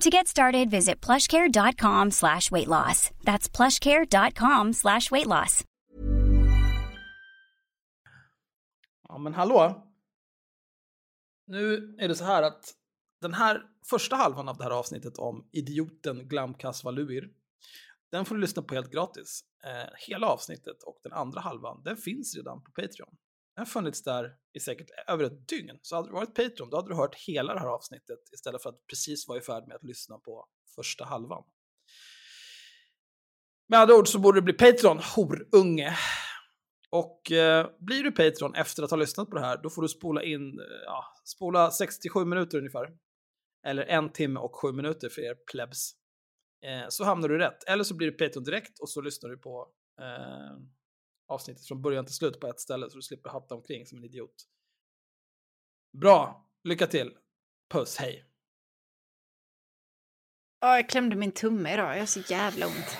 To get started, visit plushcare.com slash weight loss. That's plushcare.com slash weight loss. Ja, men hallå? Nu är det så här att den här första halvan av det här avsnittet om idioten Glamkas Valuir, den får du lyssna på helt gratis. Eh, hela avsnittet och den andra halvan, den finns redan på Patreon. Den har funnits där i säkert över ett dygn. Så hade du varit Patreon, då hade du hört hela det här avsnittet istället för att precis vara i färd med att lyssna på första halvan. Med andra ord så borde du bli Patreon, horunge. Och eh, blir du Patreon efter att ha lyssnat på det här, då får du spola in, eh, ja, spola 67 minuter ungefär. Eller en timme och sju minuter för er plebs. Eh, så hamnar du rätt. Eller så blir du Patreon direkt och så lyssnar du på eh, avsnittet från början till slut på ett ställe så du slipper hatta omkring som en idiot. Bra, lycka till. Puss, hej. Ja, jag klämde min tumme idag, jag har så jävla ont.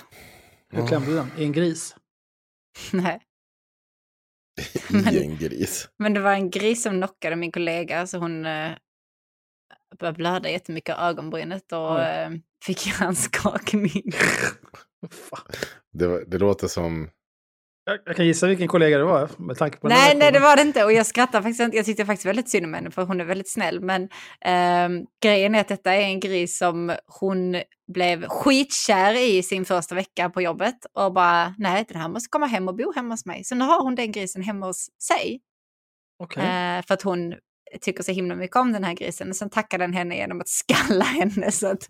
Hur klämde du den? I en gris? Nej. I en gris. Men det var en gris som knockade min kollega så hon eh, började blöda jättemycket av ögonbrynet och Oj. eh, fick hjärnskakning. Det, det låter som... Jag, jag kan gissa vilken kollega det var med tanke på nej, nej, det var det inte. Och jag skrattar faktiskt inte. Jag tyckte faktiskt väldigt synd om henne för hon är väldigt snäll. Men ehm, grejen är att detta är en gris som hon blev skitkär i sin första vecka på jobbet. Och bara, nej, den här måste komma hem och bo hemma hos mig. Så nu har hon den grisen hemma hos sig. Okej. Eh, för att hon tycker så himla mycket om den här grisen. Och sen tackar den henne genom att skalla henne. Så att,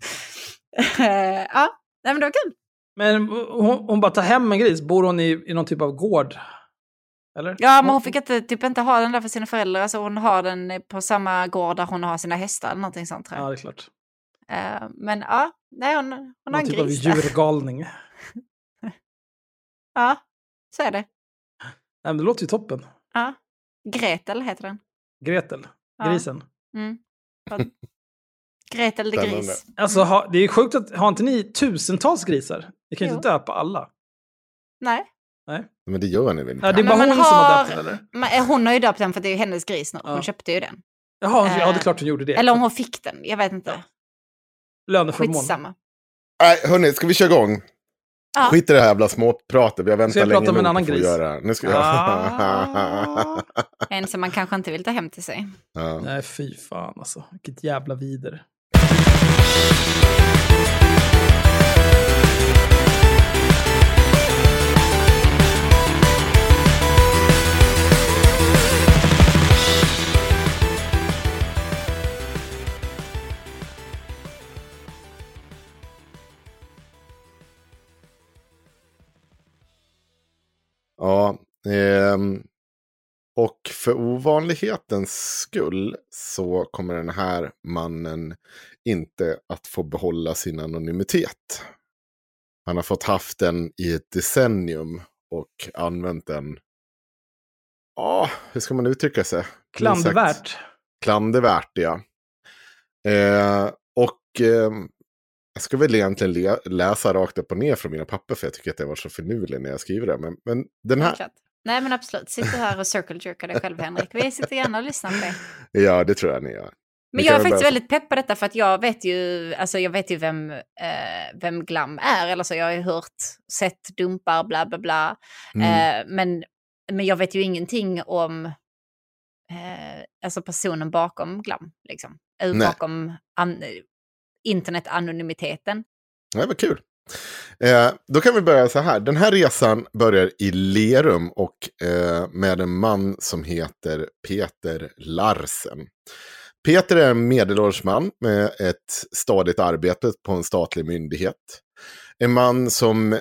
eh, ja, nej, men det var kul. Men hon, hon bara tar hem en gris. Bor hon i, i någon typ av gård? Eller? Ja, men hon fick inte, typ inte ha den där för sina föräldrar. Alltså hon har den på samma gård där hon har sina hästar eller någonting sånt tror Ja, jag. det är klart. Eh, men ja, nej, hon, hon har Någon en typ av gris där. djurgalning. Ja, så är det. Nej, men det låter ju toppen. Ja. Gretel heter den. Gretel, Ja. grisen. Mm. För- Gretel de. Gris. Alltså, ha, det är sjukt att, har inte ni tusentals grisar? Ni kan ju Jo. inte döpa alla. Nej, Men det gör ni väl inte? Ja, det är bara hon som har har- döpt den, eller? men eh, hon har ju döpt den för det är ju hennes gris nu. Hon Ja. köpte ju den. Jaha, ja, det är Eh, klart hon gjorde det. Eller om hon fick den, jag vet inte. Löneförmån. Skitsamma. Nej, hörni, ska vi köra igång? Ja. Skit i det här jävla småpratet. Vi har väntat länge om en annan att gris? göra. Nu ska jag... Ah. En som man kanske inte vill ta hem till sig. ja. Nej, fy fan alltså. Vilket jävla vider. Ja, ehm, och för ovanlighetens skull så kommer den här mannen inte att få behålla sin anonymitet. Han har fått haft den i ett decennium och använt den. Ja, hur ska man uttrycka sig? Klandervärt. Klandervärt, ja. Eh, och eh, jag ska väl egentligen le, läsa rakt upp och ner från mina papper för jag tycker att det var så finurlig när jag skriver det. Men, men den här... Nej men absolut, sitt du här och circle jerkar dig själv Henrik. Vi sitter gärna och lyssnar på det. Ja, det tror jag ni gör. Men jag är faktiskt väldigt pepp på detta för att jag vet ju, alltså jag vet ju vem, eh, vem Glam är. Eller så jag har ju hört, sett dumpar, bla bla bla. Mm. Eh, men, men jag vet ju ingenting om eh, alltså personen bakom Glam. Liksom. Bakom an, internetanonymiteten. Det var kul. Eh, då kan vi börja så här. Den här resan börjar i Lerum och eh, med en man som heter Peter Larsen. Peter är en medelålders man med ett stadigt arbete på en statlig myndighet. En man som,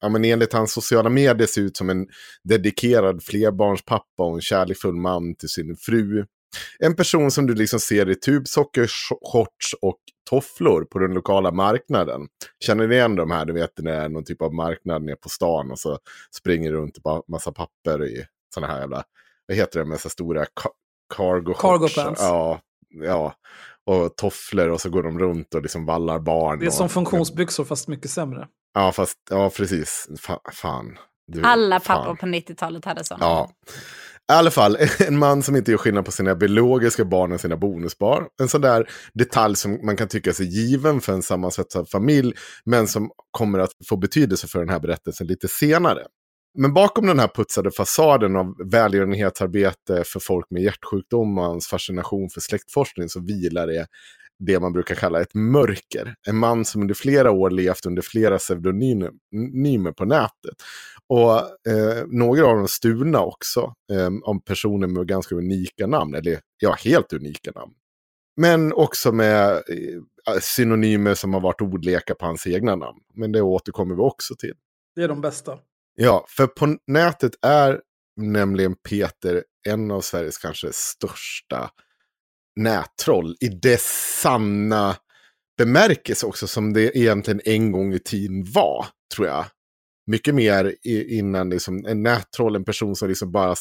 ja, men enligt hans sociala medier ser ut som en dedikerad flerbarnspappa och en kärleksfull man till sin fru. En person som du liksom ser i tubsocker, shorts och tofflor på den lokala marknaden. Känner ni igen de här, du vet när det är någon typ av marknad nere på stan och så springer det runt bara massa papper i sådana här jävla, vad heter det, med så stora ka- cargo Cargo shorts. pants. Ja, ja. Och tofflor och så går de runt och liksom vallar barn. Det är och, som funktionsbyxor fast mycket sämre. Ja, fast, ja precis. Fa, fan. Du, Alla fan. pappor på 90-talet hade sådana. Ja. I alla fall, en man som inte gör skillnad på sina biologiska barn och sina bonusbarn. En sån där detalj som man kan tycka sig given för en sammansvetsad familj, men som kommer att få betydelse för den här berättelsen lite senare. Men bakom den här putsade fasaden av välgörenhetsarbete för folk med hjärtsjukdom och hans fascination för släktforskning så vilar det det man brukar kalla ett mörker. En man som under flera år levt under flera pseudonymer på nätet. Och eh, några av dem stulna också. Eh, om personer med ganska unika namn. Eller ja, helt unika namn. Men också med eh, synonymer som har varit ordlekar på hans egna namn. Men det återkommer vi också till. Det är de bästa. Ja, för på nätet är nämligen Peter en av Sveriges kanske största nättroll i dess sanna bemärkelse också som det egentligen en gång i tiden var, tror jag. Mycket mer i, innan liksom, en nättroll, en person som liksom bara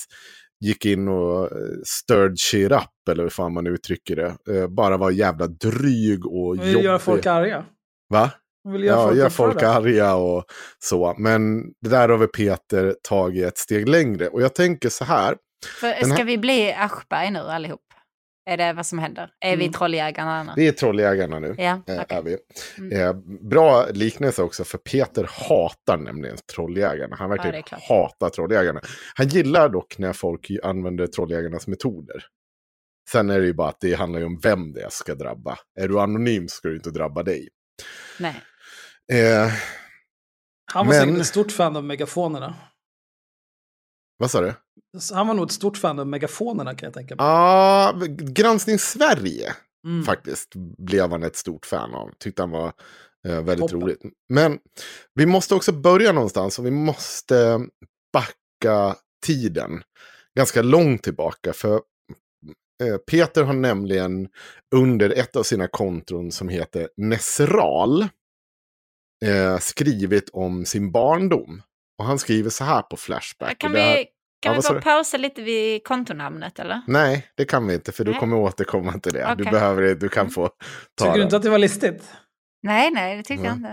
gick in och eh, stirred shit up, eller hur fan man uttrycker det. Eh, bara var jävla dryg och De vill jobbig. göra folk arga. Va? Vill göra Ja, folk gör folk arga och så. Men det där har väl Peter tagit ett steg längre. Och jag tänker så här. För, Den ska här- vi bli Aschberg nu allihop? Är det vad som händer? Är vi Mm. trolljägarna nu? Vi är trolljägarna nu. Ja, eh, okej. är vi. Mm. Eh, bra liknelse också, för Peter hatar nämligen trolljägarna. Han Ja, verkligen klart. hatar trolljägarna. Han gillar dock när folk använder trolljägarnas metoder. Sen är det ju bara att det handlar ju om vem det ska drabba. Är du anonym ska du inte drabba dig. Nej. Eh, Han var Men- säkert ett stort fan av megafonerna. Vad sa du? Han var nog ett stort fan av megafonerna kan jag tänka mig. Ja, Granskning Sverige Mm. faktiskt blev han ett stort fan av. Tyckte han var eh, väldigt Toppen. roligt. Men vi måste också börja någonstans och vi måste backa tiden ganska långt tillbaka. För eh, Peter har nämligen under ett av sina konton som heter Nesral eh, skrivit om sin barndom. Och han skriver så här på Flashback. Kan det här- vi, Ja, kan vad vi bara du? pausa lite vid kontonamnet eller? Nej, det kan vi inte för du Nej. kommer återkomma till det. Du, Okej. behöver, du kan få ta Tycker du det. inte att det var listigt? Nej, nej, det tycker jag Nej.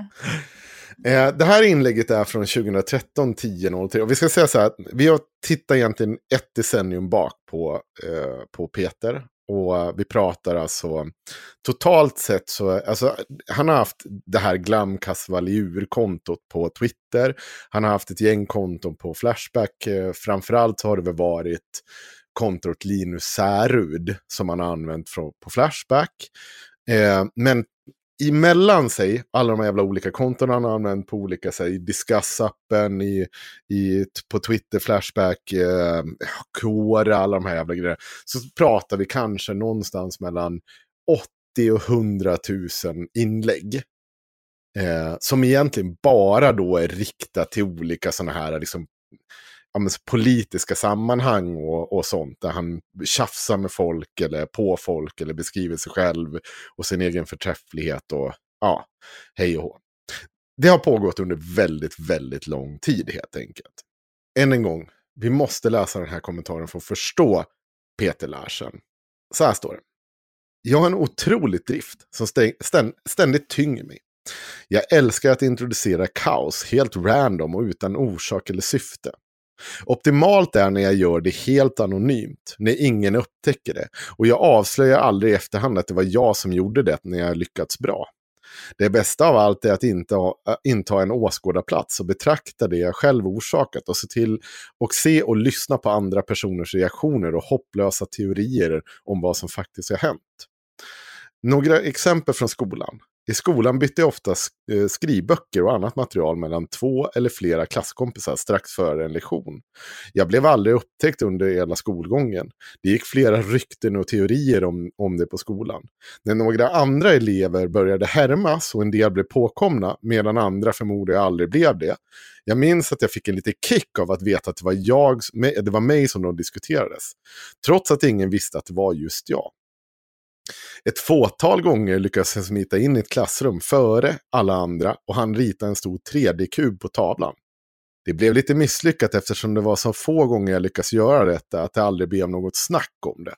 inte. Eh, det här inlägget är från 2013, 10.03. Och vi ska säga så här, att vi har tittat egentligen ett decennium bak på, eh, på Peter. Och vi pratar alltså totalt sett så, alltså han har haft det här Glam kontot på Twitter. Han har haft ett gäng konton på Flashback. Eh, framförallt har det väl varit kontot Linus Särud som han har använt på Flashback. Eh, men emellan sig, alla de här jävla olika konton han har använt på olika sätt, i Discuss-appen, i, i, på Twitter, Flashback, eh, Quora, alla de här jävla grejerna, så pratar vi kanske någonstans mellan 80 och 100 000 inlägg. Eh, som egentligen bara då är riktat till olika sådana här liksom, politiska sammanhang och, och sånt. Där han tjafsar med folk eller på folk eller beskriver sig själv och sin egen förträfflighet och ja, hej och hå. Det har pågått under väldigt, väldigt lång tid helt enkelt. Än en gång, vi måste läsa den här kommentaren för att förstå Peter Larsen. Så här står det. Jag har en otrolig drift som ständigt tynger mig. Jag älskar att introducera kaos helt random och utan orsak eller syfte. Optimalt är när jag gör det helt anonymt, när ingen upptäcker det. Och jag avslöjar aldrig i efterhand att det var jag som gjorde det när jag lyckats bra. Det bästa av allt är att inte ha, äh, inta en åskådarplats och betrakta det jag själv orsakat och se till och se och lyssna på andra personers reaktioner och hopplösa teorier om vad som faktiskt har hänt. Några exempel från skolan. I skolan bytte jag ofta eh, skrivböcker och annat material mellan två eller flera klasskompisar strax före en lektion. Jag blev aldrig upptäckt under hela skolgången. Det gick flera rykten och teorier om, om det på skolan. När några andra elever började härmas och en del blev påkomna, medan andra förmodligen aldrig blev det. Jag minns att jag fick en liten kick av att veta att det var, jag, det var mig som de diskuterades. Trots att ingen visste att det var just jag. Ett fåtal gånger lyckades jag smita in i ett klassrum före alla andra och han rita en stor 3D-kub på tavlan. Det blev lite misslyckat eftersom det var så få gånger jag lyckades göra detta att det aldrig blev något snack om det.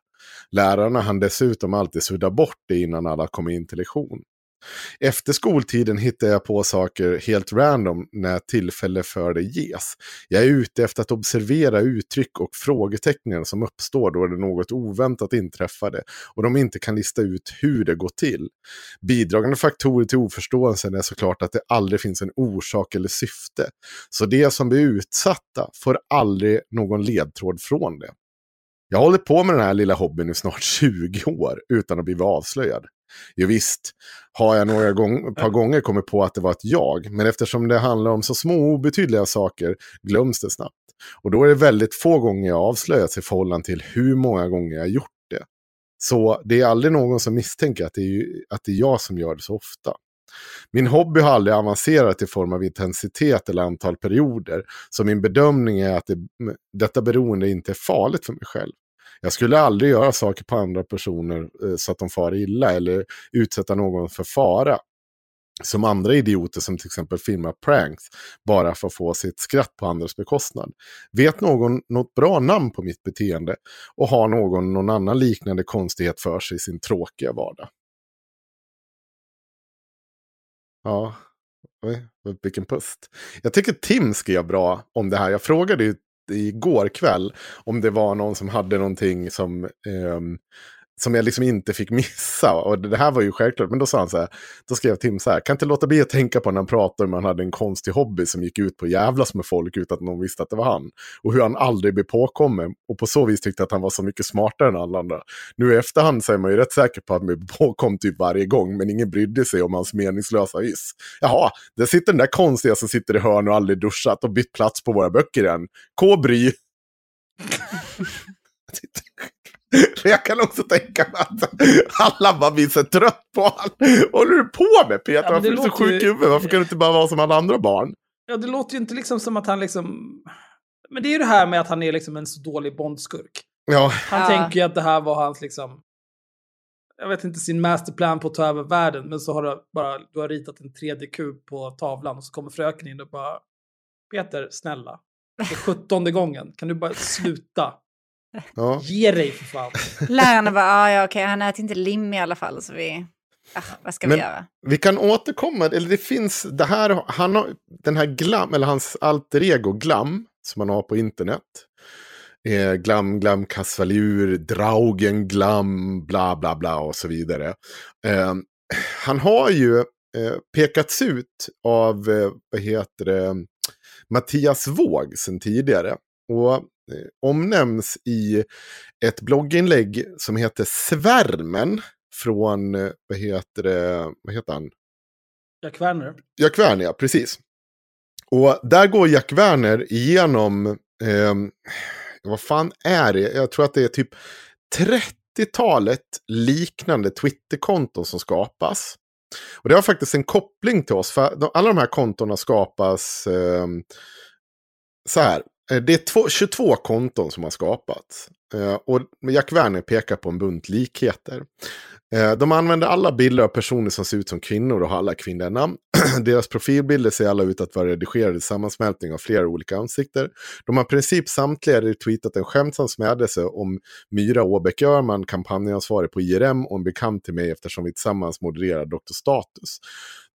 Lärarna hann dessutom alltid sudda bort det innan alla kom in till lektion. Efter skoltiden hittar jag på saker helt random när tillfälle för det ges. Jag är ute efter att observera uttryck och frågetecknen som uppstår då det något oväntat inträffade och de inte kan lista ut hur det går till. Bidragande faktorer till oförståelsen är såklart att det aldrig finns en orsak eller syfte. Så det som blir utsatta får aldrig någon ledtråd från det. Jag har hållit på med den här lilla hobbyn i snart 20 år utan att bli avslöjad. Jo, visst har jag några gång, par gånger kommit på att det var ett jag, men eftersom det handlar om så små obetydliga saker glöms det snabbt. Och då är det väldigt få gånger jag avslöjats i förhållande till hur många gånger jag gjort det. Så det är aldrig någon som misstänker att det är, att det är jag som gör det så ofta. Min hobby har aldrig avancerat i form av intensitet eller antal perioder, så min bedömning är att det, detta beroende inte är farligt för mig själv. Jag skulle aldrig göra saker på andra personer eh, så att de far illa eller utsätta någon för fara. Som andra idioter som till exempel filmar pranks bara för att få sitt skratt på andras bekostnad. Vet någon något bra namn på mitt beteende och har någon någon annan liknande konstighet för sig i sin tråkiga vardag? Ja, vilken pust. Jag tycker Tim skrev bra om det här. Jag frågade ju igår kväll. Om det var någon som hade någonting som eh, som jag liksom inte fick missa. Och det här var ju självklart, men då sa han så här, då skrev Tim så här, kan inte låta bli att tänka på när han pratade om han hade en konstig hobby som gick ut på att jävlas med folk utan att någon visste att det var han. Och hur han aldrig blev påkommen och på så vis tyckte att han var så mycket smartare än alla andra. Nu i efterhand så är man ju rätt säker på att han blev påkom typ varje gång, men ingen brydde sig om hans meningslösa hyss. Jaha, där sitter den där konstiga som sitter i hörn och aldrig duschat och bytt plats på våra böcker än. K-bry. jag kan också tänka mig att alla bara blir så trött på honom. Vad håller du på med Peter? Ja, Varför är du så sjuk i huvudet? Varför kan du inte bara vara som alla andra barn? Ja, det låter ju inte liksom som att han liksom... Men det är ju det här med att han är liksom en så dålig bondskurk. Ja. Han ja. tänker ju att det här var hans liksom... Jag vet inte, sin masterplan på att ta över världen. Men så har du bara du har ritat en 3D-kub på tavlan och så kommer fröken in och bara... Peter, snälla. Det är sjuttonde gången. Kan du bara sluta? Ja. Ge dig för fan. Lärarna bara, ah, ja okej, han äter inte lim i alla fall. Så vi, ah, vad ska Men vi göra? Vi kan återkomma, eller det finns, det här, han har, den här glam, eller hans alter ego glam, som han har på internet. Eh, glam, glam, kassvalur, draugen, glam, bla, bla, bla och så vidare. Eh, han har ju eh, pekats ut av, eh, vad heter det, Mattias Våg sen tidigare. Och omnämns i ett blogginlägg som heter Svärmen från, eh, vad heter det, vad heter han? Jack Werner. Jack Werner, ja, precis. Och där går Jack Werner igenom, eh, vad fan är det? Jag tror att det är typ 30-talet liknande Twitterkonton som skapas. Och det har faktiskt en koppling till oss, för alla de här kontona skapas eh, så här. Eh, det är två, 22 konton som har skapats. Eh, och Jack Werner pekar på en bunt likheter. Eh, de använder alla bilder av personer som ser ut som kvinnor och har alla kvinnliga namn. Deras profilbilder ser alla ut att vara redigerade sammansmältning av flera olika ansikter. De har i princip samtliga retweetat en skämtsam smädelse om Myra Åbäck Öhrman, kampanjansvarig på IRM och en bekant till mig eftersom vi tillsammans modererar Dr. Status.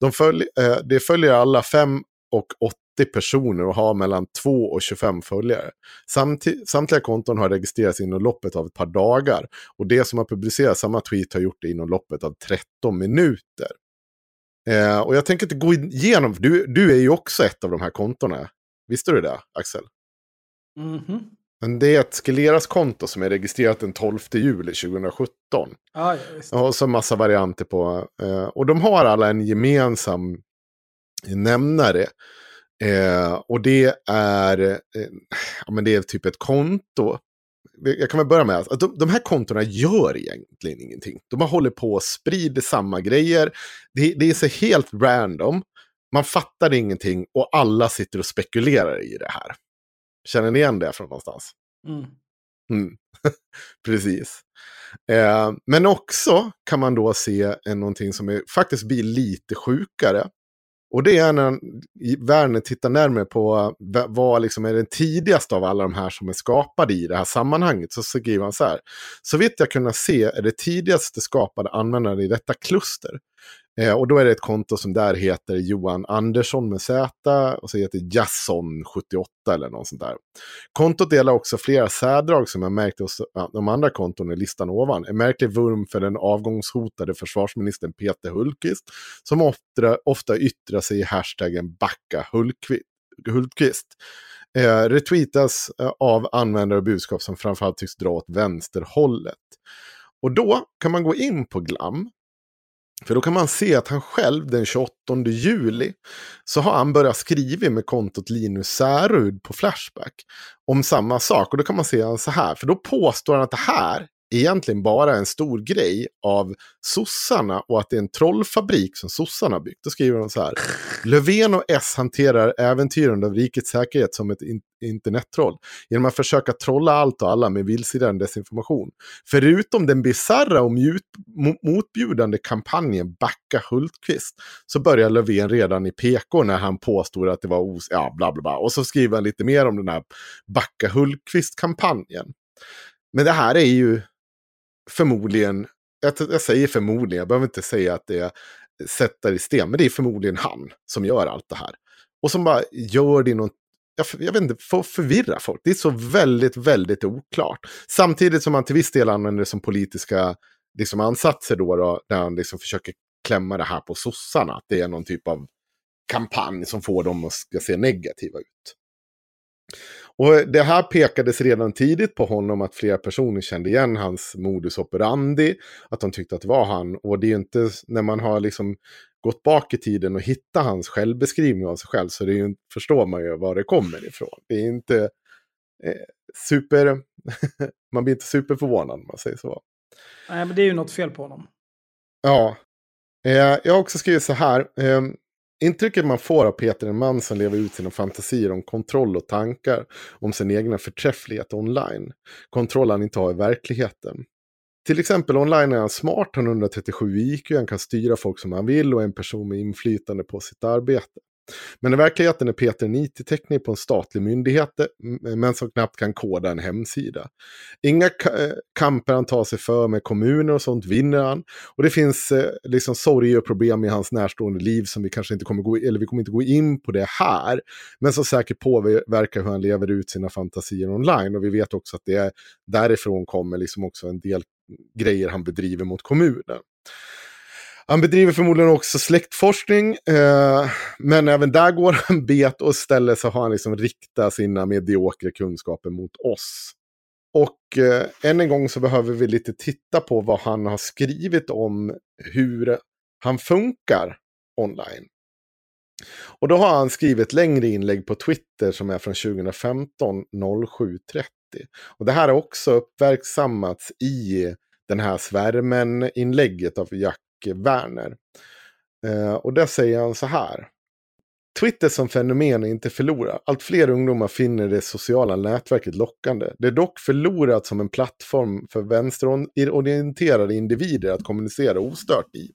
De följ, eh, det följer alla fem och 80 personer och har mellan 2 och 25 följare. Samt, samtliga konton har registrerats inom loppet av ett par dagar. Och det som har publicerat samma tweet har gjort det inom loppet av 13 minuter. Eh, och jag tänker inte gå igenom, du, du är ju också ett av de här kontona. Visste du det, Axel? Mhm. Men det är ett Skeleras-konto som är registrerat den 12 juli 2017. Ah, ja. Och så massa varianter på. Eh, och de har alla en gemensam nämnare. Eh, och det är, eh, ja, men det är typ ett konto. Jag kan väl börja med att de, de här kontona gör egentligen ingenting. De bara håller på och sprider samma grejer. Det, det är så helt random. Man fattar ingenting och alla sitter och spekulerar i det här. Känner ni igen det från någonstans? Mm. Mm. Precis. Eh, men också kan man då se en, någonting som är, faktiskt blir lite sjukare. Och det är när Werner tittar närmare på eh, vad liksom är den tidigaste av alla de här som är skapade i det här sammanhanget. Så skriver han så här. Så vitt jag kunnat se är det tidigaste skapade användaren i detta kluster. Eh, och då är det ett konto som där heter Johan Andersson med Z och så heter Jasson78 eller något sånt där. Kontot delar också flera särdrag som jag märkte hos ja, de andra konton i listan ovan. En märklig vurm för den avgångshotade försvarsministern Peter Hultqvist som ofta, ofta yttrar sig i hashtaggen Backa Hultqvist. Eh, retweetas eh, av användare och budskap som framförallt tycks dra åt vänsterhållet. Och då kan man gå in på Glam för då kan man se att han själv den 28 juli så har han börjat skriva med kontot Linus Särud på Flashback om samma sak. Och då kan man se han så här, för då påstår han att det här egentligen bara en stor grej av sossarna och att det är en trollfabrik som sossarna byggt. Då skriver de så här. Löfven och S hanterar äventyrandet av rikets säkerhet som ett in internettroll genom att försöka trolla allt och alla med vilseledande desinformation. Förutom den bisarra och motbjudande kampanjen Backa Hultqvist så börjar Löfven redan i PK när han påstod att det var os... Ja, bla bla bla. Och så skriver han lite mer om den här Backa Hultqvist-kampanjen. Men det här är ju förmodligen, jag, jag säger förmodligen, jag behöver inte säga att det är sätter i sten, men det är förmodligen han som gör allt det här. Och som bara gör det i någon jag, jag vet inte, för förvirra folk. Det är så väldigt, väldigt oklart. Samtidigt som man till viss del använder det som politiska liksom, ansatser då, då när han liksom försöker klämma det här på sossarna. Att det är någon typ av kampanj som får dem att ska se negativa ut. Och det här pekades redan tidigt på honom att flera personer kände igen hans modus operandi. Att de tyckte att det var han. Och det är ju inte när man har liksom gått bak i tiden och hittat hans självbeskrivning av sig själv så det är ju, förstår man ju var det kommer ifrån. Det är inte eh, super... man blir inte superförvånad om man säger så. Nej, men det är ju något fel på honom. Ja. Eh, jag har också skrivit så här. Eh, Intrycket man får av Peter är en man som lever ut sina fantasier om kontroll och tankar om sin egna förträfflighet online. Kontroll han inte har i verkligheten. Till exempel online är han smart, han har 137 IQ, han kan styra folk som han vill och är en person med inflytande på sitt arbete. Men i verkligheten är Peter en IT-tekniker på en statlig myndighet, men som knappt kan koda en hemsida. Inga eh, kamper han tar sig för med kommuner och sånt vinner han. Och det finns eh, liksom sorg och problem i hans närstående liv som vi kanske inte kommer gå, eller vi kommer inte gå in på det här. Men som säkert påverkar hur han lever ut sina fantasier online. Och vi vet också att det är, därifrån kommer liksom också en del grejer han bedriver mot kommunen. Han bedriver förmodligen också släktforskning, eh, men även där går han bet och istället så har han liksom riktat sina mediokra kunskaper mot oss. Och eh, än en gång så behöver vi lite titta på vad han har skrivit om hur han funkar online. Och då har han skrivit längre inlägg på Twitter som är från 2015 07.30. Och det här har också uppmärksammats i den här svärmen-inlägget av Jack Eh, Werner. Eh, och där säger han så här. Twitter som fenomen är inte förlorat. Allt fler ungdomar finner det sociala nätverket lockande. Det är dock förlorat som en plattform för vänsterorienterade individer att kommunicera ostört i.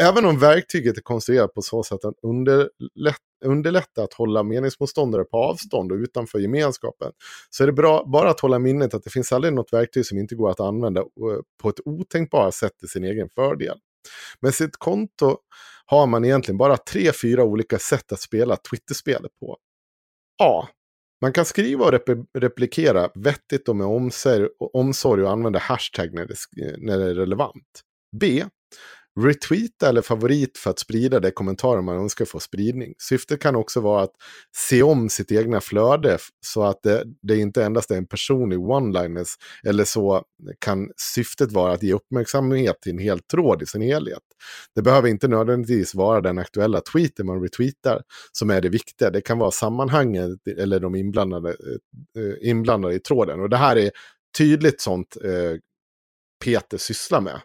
Även om verktyget är konstruerat på så sätt att underlätt, underlätta att hålla meningsmotståndare på avstånd och utanför gemenskapen så är det bra, bara att hålla minnet att det finns aldrig något verktyg som inte går att använda eh, på ett otänkbart sätt till sin egen fördel. Med sitt konto har man egentligen bara tre, fyra olika sätt att spela Twitter-spelet på. A. Man kan skriva och rep replikera vettigt och med omsorg, omsorg och använda hashtag när det, när det är relevant. B retweeta eller favorit för att sprida det kommentarer man önskar få spridning. Syftet kan också vara att se om sitt egna flöde så att det, det inte endast är en personlig one-liners eller så kan syftet vara att ge uppmärksamhet till en hel tråd i sin helhet. Det behöver inte nödvändigtvis vara den aktuella tweeten man retweetar som är det viktiga. Det kan vara sammanhanget eller de inblandade, eh, inblandade i tråden. Och det här är tydligt sånt eh, Peter sysslar med.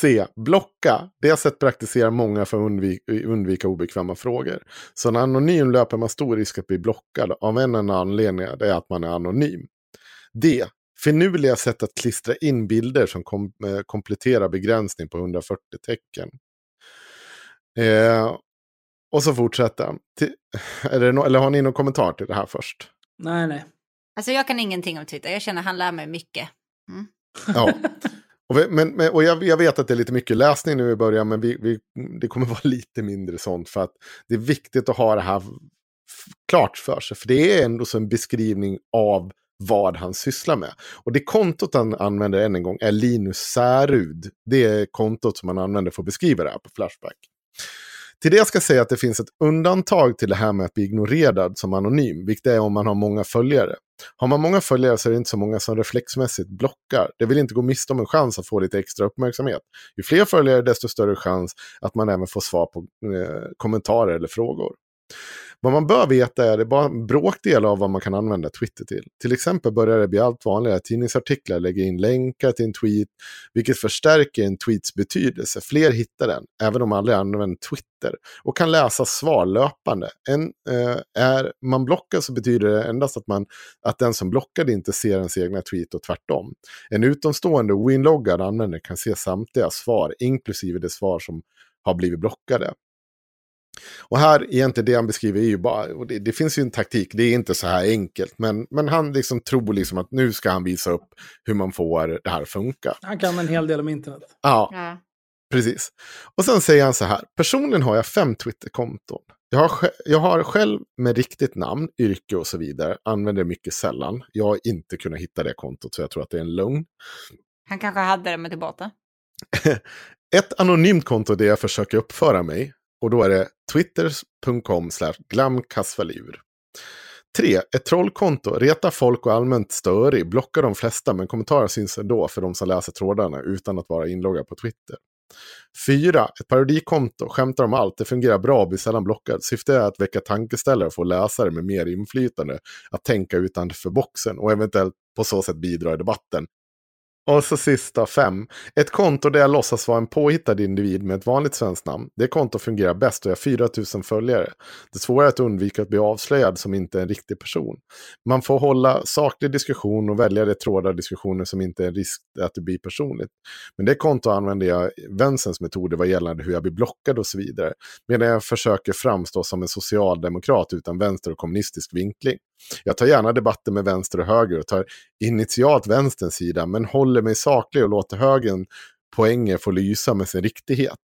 C. Blocka. Det sätt praktiserar många för att undvika, undvika obekväma frågor. Som anonym löper man stor risk att bli blockad av en enda anledning, det är att man är anonym. D. Finurliga sätt att klistra in bilder som kom, eh, kompletterar begränsning på 140 tecken. Eh, och så fortsätter han. no eller har ni någon kommentar till det här först? Nej, nej. Alltså jag kan ingenting om Twitter. Jag känner att han lär mig mycket. Mm. Ja. Och, vi, men, men, och jag, jag, vet att det är lite mycket läsning nu i början, men vi, vi, det kommer vara lite mindre sånt. För att det är viktigt att ha det här klart för sig. För det är ändå så en beskrivning av vad han sysslar med. Och det kontot han använder än en gång är Linus Särud. Det är kontot som han använder för att beskriva det här på Flashback. Till det ska jag säga att det finns ett undantag till det här med att bli ignorerad som anonym, vilket är om man har många följare. Har man många följare så är det inte så många som reflexmässigt blockar. Det vill inte gå miste om en chans att få lite extra uppmärksamhet. Ju fler följare desto större chans att man även får svar på eh, kommentarer eller frågor. Vad man bör veta är det bara en bråkdel av vad man kan använda Twitter till. Till exempel börjar det bli allt vanligare att tidningsartiklar lägger in länkar till en tweet, vilket förstärker en tweets betydelse. Fler hittar den, även om man aldrig använder Twitter, och kan läsa svar löpande. En, eh, är man blockad så betyder det endast att, man, att den som blockade inte ser ens egna tweet och tvärtom. En utomstående winloggad användare kan se samtliga svar, inklusive det svar som har blivit blockade. Och här, egentligen det han beskriver är ju bara, och det, det, finns ju en taktik, det är inte så här enkelt, men, men han liksom tror liksom att nu ska han visa upp hur man får det här funka. Han kan en hel del om internet. Ja, ja. precis. Och sen säger han så här, personligen har jag fem Twitter-konton. Jag har, jag har själv med riktigt namn, yrke och så vidare, använder mycket sällan. Jag har inte kunnat hitta det kontot, så jag tror att det är en lögn. Han kanske hade det med tillbaka. Ett anonymt konto där jag försöker uppföra mig och då är det twitter.com glamkassvalur. 3. Ett trollkonto. Reta folk och allmänt störig. Blocka de flesta men kommentarer syns ändå för de som läser trådarna utan att vara inloggad på Twitter. 4. Ett parodikonto. Skämtar om allt. Det fungerar bra och blir sällan blockad. Syftet är att väcka tankeställare och få läsare med mer inflytande att tänka utanför boxen och eventuellt på så sätt bidra i debatten. Och så sista fem. Ett konto där jag låtsas vara en påhittad individ med ett vanligt svenskt namn. Det konto fungerar bäst och jag har 4000 följare. Det svåra är att undvika att bli avslöjad som inte en riktig person. Man får hålla saklig diskussion och välja de trådar diskussioner som inte är en risk att det blir personligt. Men det konto använder jag vänsterns metoder vad gällande hur jag blir blockad och så vidare. Medan jag försöker framstå som en socialdemokrat utan vänster och kommunistisk vinkling. Jag tar gärna debatter med vänster och höger och tar initialt vänsterns sida, men håller mig saklig och låter högern poänger få lysa med sin riktighet.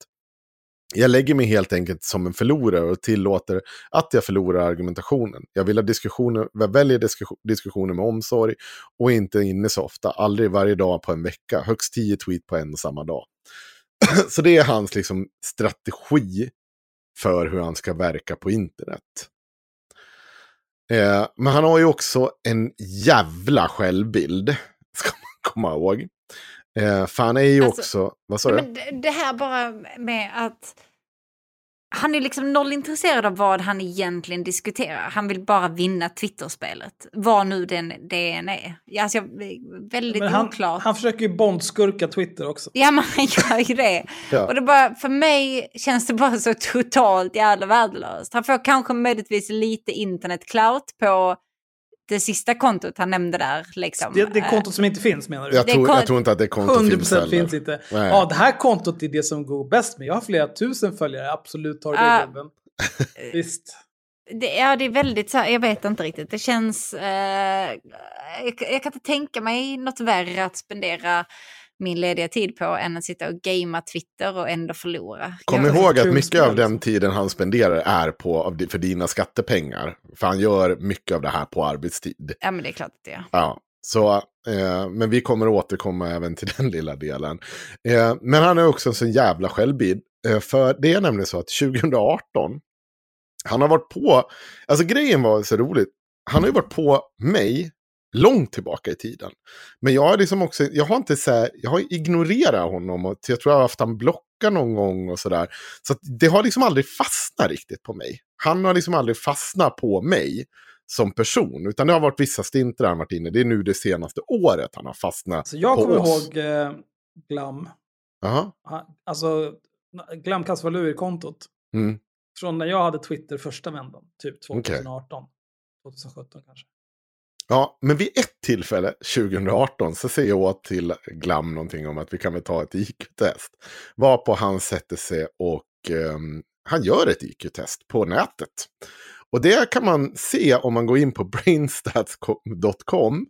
Jag lägger mig helt enkelt som en förlorare och tillåter att jag förlorar argumentationen. Jag vill ha diskussioner, jag väljer diskussioner med omsorg och inte inne så ofta, aldrig varje dag på en vecka, högst tio tweet på en och samma dag. så det är hans liksom, strategi för hur han ska verka på internet. Eh, men han har ju också en jävla självbild, ska man komma ihåg. Eh, för han är ju alltså, också, vad sa du? Det, det här bara med att han är liksom noll intresserad av vad han egentligen diskuterar. Han vill bara vinna Twitterspelet. Vad nu den, det än är. Alltså, väldigt men han, oklart. Han försöker ju bondskurka Twitter också. Ja, men han gör ju det. ja. Och det bara, för mig känns det bara så totalt jävla värdelöst. Han får kanske möjligtvis lite internet-clout på det sista kontot han nämnde där. Liksom. Det, det kontot som inte finns menar du? Jag tror, jag tror inte att det kontot 100% finns heller. finns inte. Nej. Ja, det här kontot är det som går bäst med. Jag har flera tusen följare, absolut tar det uh, gubben. Visst. Det, ja, det är väldigt så här, jag vet inte riktigt. Det känns... Eh, jag, jag, kan inte tänka mig något värre att spendera min lediga tid på än att sitta och gamea Twitter och ändå förlora. Kom Ja, ihåg att mycket av den tiden han spenderar är på, för dina skattepengar. För han gör mycket av det här på arbetstid. Ja, men det är klart att det är. Ja, så, eh, men vi kommer återkomma även till den lilla delen. Eh, men han är också en sån jävla självbild. Eh, för det är nämligen så att 2018, han har varit på, alltså grejen var så roligt, han har ju varit på mig långt tillbaka i tiden. Men jag har liksom också, jag har inte så här, jag har ignorerat honom och jag tror jag har haft han blocka någon gång och sådär. Så att det har liksom aldrig fastnat riktigt på mig. Han har liksom aldrig fastnat på mig som person. Utan det har varit vissa stinter han varit inne. Det är nu det senaste året han har fastnat Så jag på kommer oss. ihåg eh, Glam. Han- Alltså, Glam Kasvalur-kontot. Mm. Från när jag hade Twitter första vändan. Typ 2018. 2017 kanske. Ja, men vid ett tillfälle, 2018, så säger jag till Glam någonting om att vi kan väl ta ett IQ-test. Varpå han sätter sig och ehm, han gör ett IQ-test på nätet. Och det kan man se om man går in på brainstats.com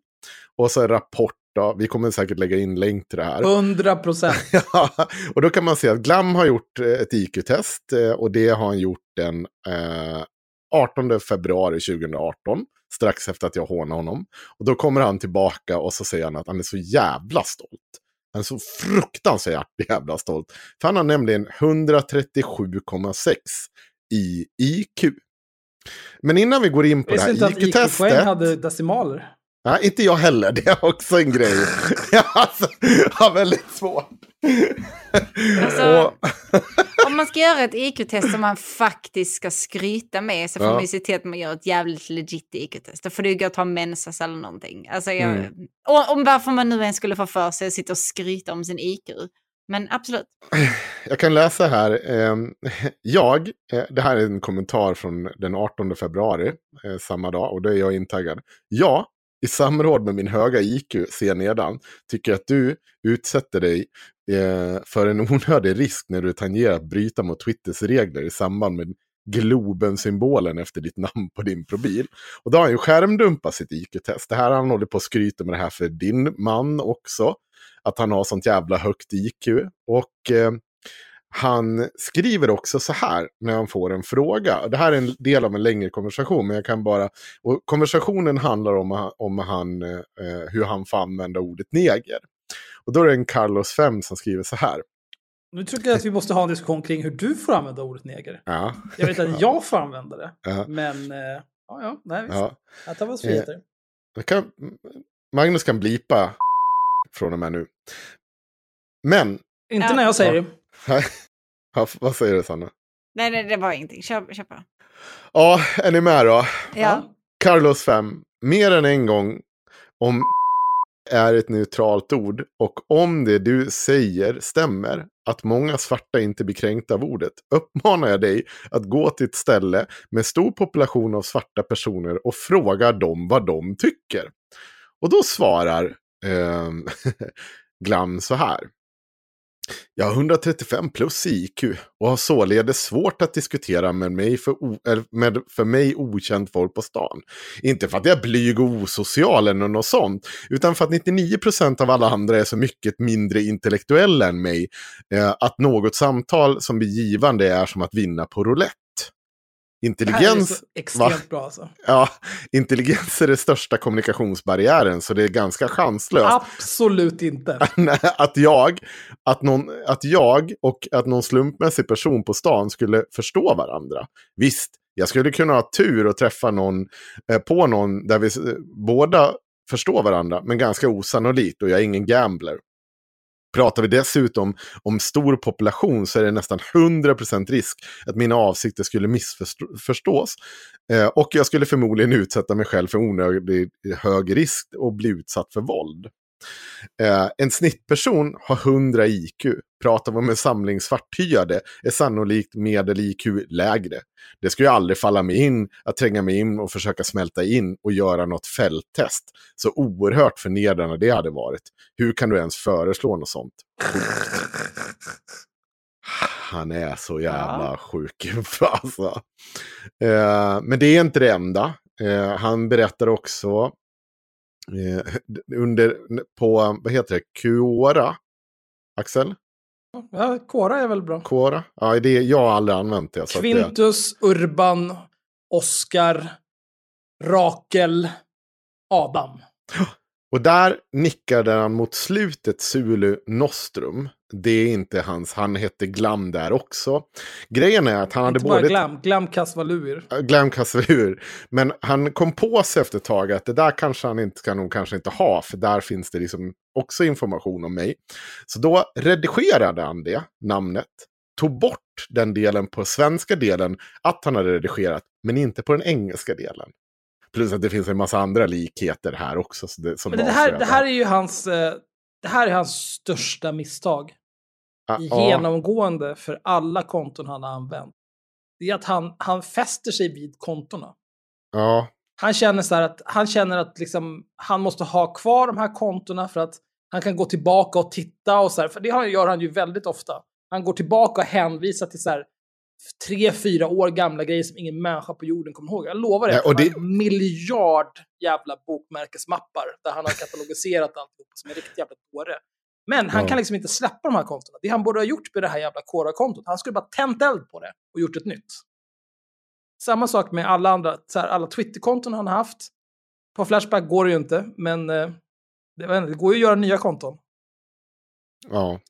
och så en rapport. Då. Vi kommer säkert lägga in länk till det här. 100 procent. Ja, och då kan man se att Glam har gjort eh, ett IQ-test eh, och det har han gjort den eh, 18 februari 2018. Strax efter att jag hånade honom. Och då kommer han tillbaka och så säger han att han är så jävla stolt. Han är så fruktansvärt jävla stolt. För han har nämligen 137,6 i IQ. Men innan vi går in på det visste här inte att IQ-poäng IQ-testet. hade decimaler. Nej, inte jag heller. Det är också en grej. alltså, har väldigt svårt. Alltså, Om man ska göra ett IQ-test som man faktiskt ska skryta med så får Ja. man ju se till att man gör ett jävligt legit IQ-test. Då får du gå och ta mensas eller någonting. Alltså jag, Mm. och, om varför man nu ens skulle få för sig att sitta och skryta om sin IQ. Men absolut. Jag kan läsa här. ehm, jag, eh, det här är en kommentar från den 18 februari, eh, samma dag, och då är jag intaggad. Jag, i samråd med min höga IQ, ser nedan, tycker att du utsätter dig Eh, för en onödig risk när du tangerar att bryta mot Twitters regler i samband med Globen-symbolen efter ditt namn på din profil. Och då har han ju skärmdumpat sitt IQ-test. Det här har han hållit på att skryta med det här för din man också. Att han har sånt jävla högt IQ. Och eh, han skriver också så här när han får en fråga. Det här är en del av en längre konversation, men jag kan bara... Och konversationen handlar om, om han, eh, hur han får använda ordet neger. Och då är det en Carlos 5 som skriver så här. Nu tycker jag att vi måste ha en diskussion kring hur du får använda ordet neger. Ja, Jag vet att jag får använda det. ja, Men, eh, ja, ja, nej visst. ja. Jag tar väl friheter. Jag kan, Magnus kan blipa från och med nu. Men, Inte Ja. när jag säger det. ja, vad säger du Sanna? Nej, nej, det var ingenting. Kör, kör på. Ja, är ni med då? Ja. Carlos 5, mer än en gång om är ett neutralt ord och om det du säger stämmer, att många svarta inte blir kränkta av ordet, uppmanar jag dig att gå till ett ställe med stor population av svarta personer och fråga dem vad de tycker. Och då svarar eh, Glam så här. Jag har 135 plus i IQ och har således svårt att diskutera med mig för, o- med för mig okänt folk på stan. Inte för att jag är blyg och osocial eller något sånt, utan för att 99% av alla andra är så mycket mindre intellektuella än mig, eh, att något samtal som blir givande är som att vinna på roulette. Det här är Intelligens, extremt bra alltså. ja, intelligens är den största kommunikationsbarriären, så det är ganska chanslöst. Absolut inte. Att jag, att, någon, att jag och att någon slumpmässig person på stan skulle förstå varandra. Visst, jag skulle kunna ha tur och träffa någon eh, på någon där vi eh, båda förstår varandra, men ganska osannolikt och jag är ingen gambler. Pratar vi dessutom om stor population så är det nästan 100% risk att mina avsikter skulle missförstås. Eh, och jag skulle förmodligen utsätta mig själv för onödigt hög risk och bli utsatt för våld. Eh, en snittperson har 100 IQ. Pratar vi om en samling svarthyade är sannolikt medel-IQ lägre. Det skulle ju aldrig falla mig in att tränga mig in och försöka smälta in och göra något fälttest. Så oerhört förnedrande det hade varit. Hur kan du ens föreslå något sånt? Han är så jävla sjuk. Alltså. Eh, men det är inte det enda. Eh, han berättar också under, på, vad heter det, Quora Axel? Ja, Quora är väl bra. Quora? Ja, det, jag har aldrig använt det. Att det Quintus, Urban, Oscar, Rakel, Adam. och där nickade han mot slutet Zulu Nostrum. Det är inte hans, han hette Glam där också. Grejen är att han hade Inte både... Glam, Glam Kasvaluir. Glam. Men han kom på sig efter ett tag att det där kanske han inte ska nog kanske inte ha. För där finns det liksom också information om mig. Så då redigerade han det, namnet. Tog bort den delen på svenska delen att han hade redigerat. Men inte på den engelska delen. Plus att det finns en massa andra likheter här också. Så det, som Men det här, det här är ju hans, eh, det här är hans största misstag. Ah, ja, Genomgående för alla konton han har använt. Det är att han, han fäster sig vid kontona. ja, Han känner så att han känner att liksom, han måste ha kvar de här kontona för att han kan gå tillbaka och titta och så här. För det gör han ju väldigt ofta. Han går tillbaka och hänvisar till så här tre, fyra år gamla grejer som ingen människa på jorden kommer ihåg. Jag lovar Nej, det. och det- en miljard jävla bokmärkesmappar där han har katalogiserat alltihop som en riktig jävla dåre. Men han Ja. kan liksom inte släppa de här kontona. Det han borde ha gjort med det här jävla Quora-kontot, han skulle bara tänt eld på det och gjort ett nytt. Samma sak med alla andra, så här, alla Twitter-konton han har haft. På Flashback går det ju inte, men eh, det, det går ju att göra nya konton. ja,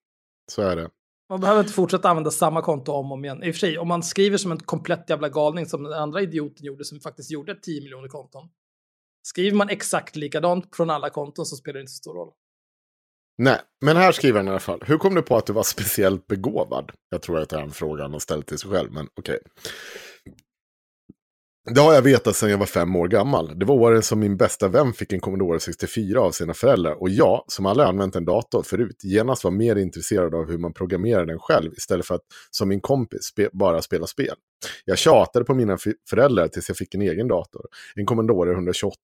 så är det. Man behöver inte fortsätta använda samma konto om och om igen. I och för sig, om man skriver som en komplett jävla galning som den andra idioten gjorde som faktiskt gjorde 10 miljoner konton. Skriver man exakt likadant från alla konton så spelar det inte så stor roll. Nej, men här skriver han i alla fall. Hur kom du på att du var speciellt begåvad? Jag tror att det är en fråga han har ställt till sig själv, men okej. Det har jag vetat sedan jag var fem år gammal. Det var åren som min bästa vän fick en Commodore 64 av sina föräldrar och jag, som aldrig använt en dator förut, genast var mer intresserad av hur man programmerar den själv istället för att som min kompis spe bara spela spel. Jag tjatade på mina föräldrar tills jag fick en egen dator, en Commodore 128,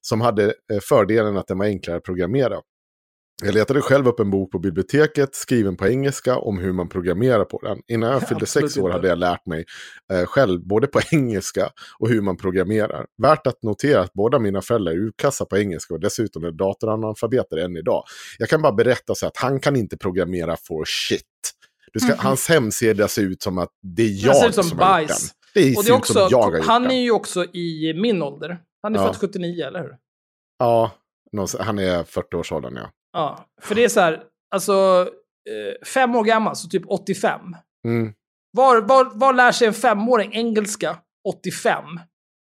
som hade eh, fördelen att den var enklare att programmera. Jag letade själv upp en bok på biblioteket skriven på engelska om hur man programmerar på den. Innan jag fyllde sex år hade jag lärt mig eh, själv både på engelska och hur man programmerar. Värt att notera att båda mina föräldrar är utkassa på engelska och dessutom är datoranalfabeter än idag. Jag kan bara berätta så att han kan inte programmera for shit. Ska, Hans hemsida ser ut som att det är jag ser ut som som har gjort den. Det Och ser det är ut som också, han är ju också i min ålder. Han är Ja. född 79, eller hur? Ja, han är 40-årsåldern ja. Ja, för det är så här, alltså eh, fem år gammal, så typ 85. Mm. Var, var, var lär sig en femåring engelska 85?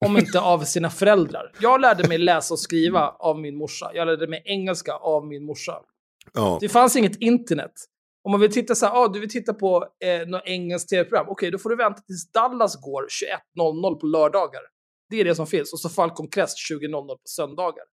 Om inte av sina föräldrar. Jag lärde mig läsa och skriva av min morsa. Jag lärde mig engelska av min morsa. Ja. Det fanns inget internet. Om man vill titta så här, ah, du vill titta på eh, något engelskt tv-program. Okej, då får du vänta tills Dallas går 21.00 på lördagar. Det är det som finns. Och så Falcon Crest 20.00 på söndagar.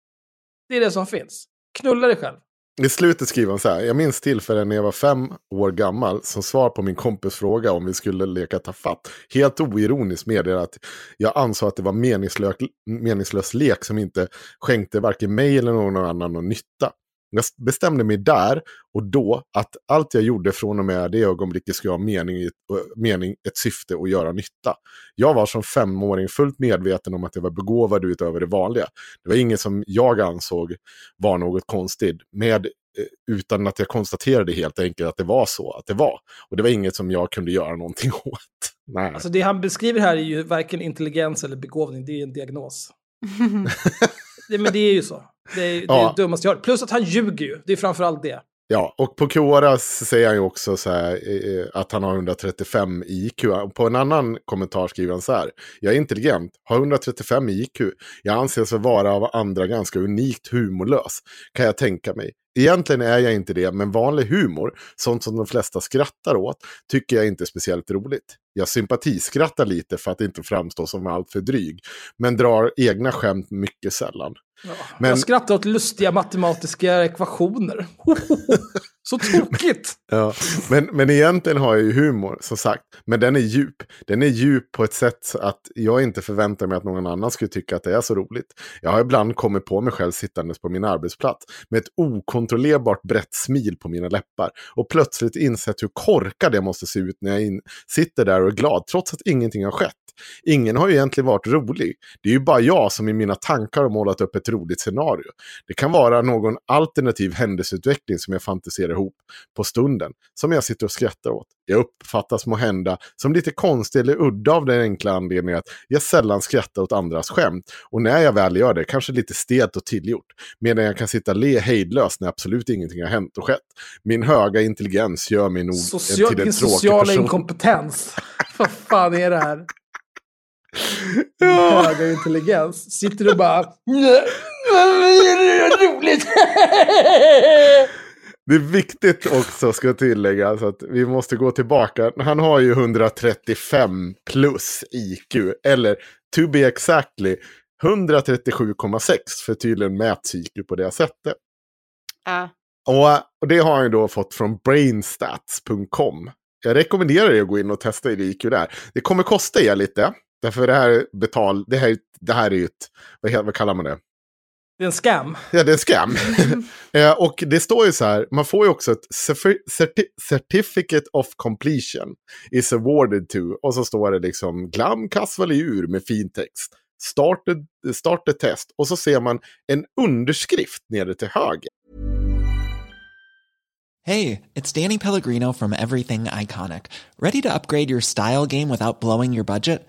Det är det som finns. Knulla dig själv. I slutet skriver han så här. Jag minns tillfällen när jag var fem år gammal som svar på min kompis fråga om vi skulle leka tafatt. Helt oironiskt meddelade att jag ansåg att det var meningslös, meningslös lek som inte skänkte varken mig eller någon annan någon nytta. Jag bestämde mig där och då att allt jag gjorde från och med det ögonblicket skulle ha mening, mening ett syfte och göra nytta. Jag var som femåring fullt medveten om att jag var begåvad utöver det vanliga. Det var inget som jag ansåg var något konstigt. Med, eh, utan att jag konstaterade helt enkelt att det var så att det var. Och det var inget som jag kunde göra någonting åt. Nej. Alltså det han beskriver här är ju varken intelligens eller begåvning, det är en diagnos. det, men det är ju så. Det är, det, Ja. dummaste jag hört. Plus att han ljuger ju, det är framförallt det. Ja, och på Quora säger han ju också så här, eh, att han har 135 i IQ. På en annan kommentar skriver han så här. Jag är intelligent, har 135 i IQ. Jag anses vara av andra ganska unikt humorlös, kan jag tänka mig. Egentligen är jag inte det, men vanlig humor, sånt som de flesta skrattar åt, tycker jag inte är speciellt roligt. Jag sympatiskrattar lite för att inte framstå som alltför dryg, men drar egna skämt mycket sällan. Ja. Men- Jag skrattar åt lustiga matematiska ekvationer. så tokigt! Ja, men, men egentligen har jag ju humor, som sagt. Men den är djup. Den är djup på ett sätt så att jag inte förväntar mig att någon annan skulle tycka att det är så roligt. Jag har ibland kommit på mig själv sittandes på min arbetsplats med ett okontrollerbart brett smil på mina läppar och plötsligt insett hur korkad jag måste se ut när jag in, sitter där och är glad, trots att ingenting har skett. Ingen har ju egentligen varit rolig. Det är ju bara jag som i mina tankar har målat upp ett roligt scenario. Det kan vara någon alternativ händelseutveckling som jag fantiserar ihop på stunden. Som jag sitter och skrattar åt. Jag uppfattas må hända som lite konstig eller udda av den enkla anledningen att jag sällan skrattar åt andras skämt. Och när jag väl gör det, kanske lite stelt och tillgjort. Medan jag kan sitta le hejdlöst när absolut ingenting har hänt och skett. Min höga intelligens gör mig nog Social, till en din tråkig sociala person. inkompetens. Vad fan är det här? Din Ja. höga intelligens. Sitter du bara... Vad roligt! Det är viktigt också, ska jag tillägga, så att vi måste gå tillbaka. Han har ju 135 plus IQ, eller to be exactly 137,6, för tydligen mäts IQ på det sättet. Ja. Och, och det har han då fått från brainstats.com. Jag rekommenderar er att gå in och testa er IQ där. Det kommer kosta er lite, därför det här är betal, det här, det här är ju ett, vad, vad kallar man det? Det är en scam. Ja, det är en scam. Eh, och det står ju så här, man får ju också ett certi- certi- certificate of completion is awarded to. Och så står det liksom glam kassvalur med fin text. Started, started test. Och så ser man en underskrift nere till höger. Hey, it's Danny Pellegrino from Everything Iconic. Ready to upgrade your style game without blowing your budget?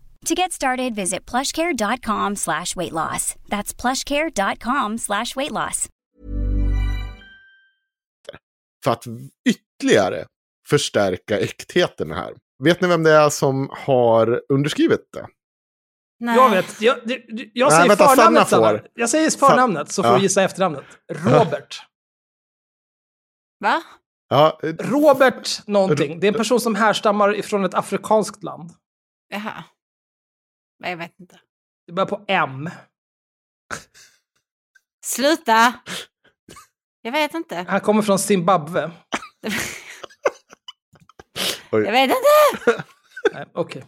To get started, visit plushcare.com slash weight loss. That's plushcare.com slash weight loss. För att ytterligare förstärka äktheten här. Vet ni vem det är som har underskrivit det? Nej. Jag vet. Jag, jag Nej, säger vänta, förnamnet. Sanna får. Jag säger förnamnet så får Ja. du gissa efternamnet. Robert. Va? Ja, eh, Robert någonting. Det är en person som härstammar ifrån ett afrikanskt land. Jaha. Nej, Jag vet inte. Det börjar på M. Sluta! Jag vet inte. Han kommer från Zimbabwe. Jag vet inte! Nej, Okej.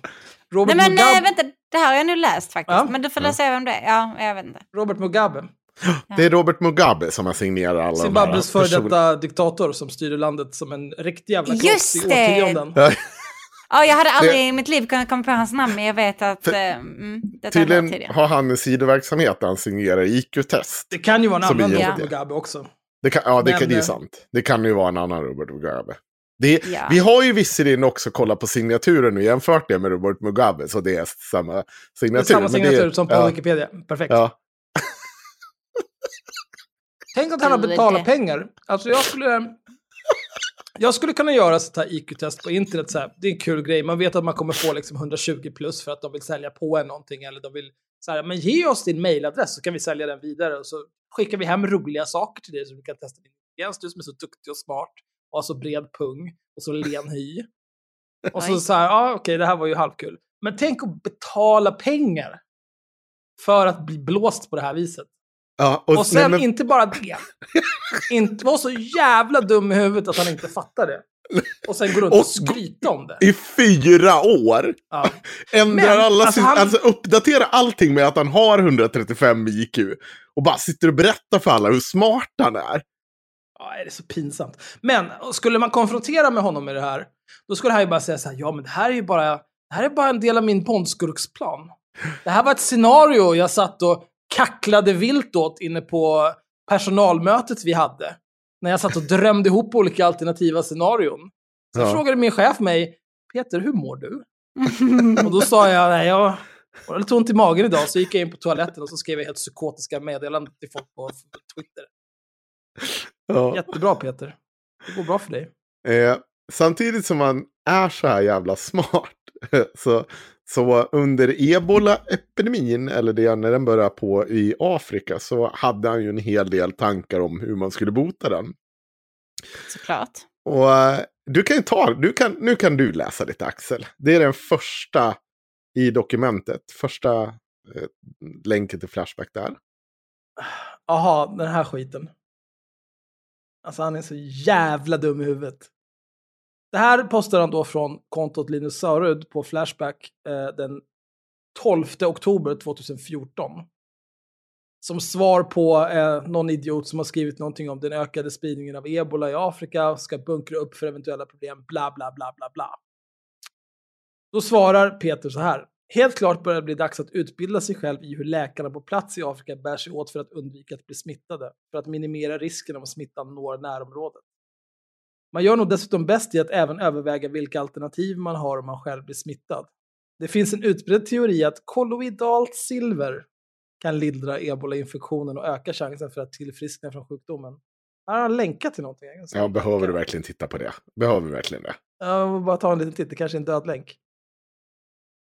Robert, Nej men Mugabe, nej, vänta, det här har jag nu läst faktiskt. Ja. Men du får ja. säga vem det är. Ja, jag vet inte. Robert Mugabe. det är Robert Mugabe som har signerat alla Zimbabwes de här före person- detta diktator som styrde landet som en riktig jävla kloss Just i det! årtionden. Ja, Ja, jag hade aldrig Det- i mitt liv kunnat komma på hans namn, men jag vet att... För- eh, mm, Tydligen har han en sidoverksamhet där han signerar IQ-test. Det kan ju vara en annan är Robert Mugabe också. Det kan, ja, det, Men, kan, det är eh, sant. Det kan ju vara en annan Robert Mugabe. Det, Ja. Vi har ju visserligen också kollat på signaturen och jämfört det med Robert Mugabe, så det är samma Det är signatur. samma signatur som på ja, Wikipedia. Perfekt. Ja, Tänk att han har betalat pengar. Alltså jag skulle... Jag skulle kunna göra sånt här IQ-test på internet. Så här. Det är en kul grej. Man vet att man kommer få liksom 120 plus för att de vill sälja på en någonting. Eller de vill så här, men ge oss din mailadress så kan vi sälja den vidare. Och så skickar vi hem roliga saker till dig så du kan testa din intelligens. Du som är så duktig och smart och har så bred pung och så len hy. Och så så här, ja okej, det här var ju halvkul. Men tänk att betala pengar för att bli blåst på det här viset. ja, Och sen nej, men- inte bara det. inte vara så jävla dum i huvudet att han inte fattar det. Och sen gå runt och, Och- skryta om det. I fyra år Ja. ändrar Men, alla alltså sin, han- alltså uppdaterar allting med att han har 135 IQ. Och bara sitter och berättar för alla hur smart han är. ja, det är så pinsamt. Men skulle man konfrontera med honom med det här, då skulle han ju bara säga så här, ja men det här är ju bara, det här är bara en del av min bondskurksplan. Det här var ett scenario jag satt och kacklade vilt åt inne på personalmötet vi hade. När jag satt och drömde ihop olika alternativa scenarion. Så Ja. frågade min chef mig, Peter, hur mår du? Och då sa jag, nej jag har lite ont i magen idag, så gick jag in på toaletten och så skrev jag helt psykotiska meddelanden till folk på Twitter. Ja. Jättebra Peter. Det går bra för dig. Eh, samtidigt som man är så här jävla smart så, Så under ebola-epidemin, eller det när den började på i Afrika, så hade han ju en hel del tankar om hur man skulle bota den. Såklart. Och eh, du kan ju ta, du kan, nu kan du läsa lite Axel. Det är den första i dokumentet, första eh, länken till Flashback där. Jaha, den här skiten. Alltså han är så jävla dum i huvudet. Det här postar han då från kontot Linus Sörud på Flashback eh, den 12 oktober 2014. Som svar på eh, någon idiot som har skrivit någonting om den ökade spridningen av ebola i Afrika, ska bunkra upp för eventuella problem, bla bla bla bla bla. Då svarar Peter så här. Helt klart börjar det bli dags att utbilda sig själv i hur läkarna på plats i Afrika bär sig åt för att undvika att bli smittade, för att minimera risken om smittan når närområdet. Man gör nog dessutom bäst i att även överväga vilka alternativ man har om man själv blir smittad. Det finns en utbredd teori att kolloidalt silver kan lindra ebola-infektionen och öka chansen för att tillfriskna från sjukdomen. Här har han länkat till någonting. Ja, behöver du verkligen titta på det? Behöver du verkligen det? Vill bara ta en liten titt, det kanske är en död länk.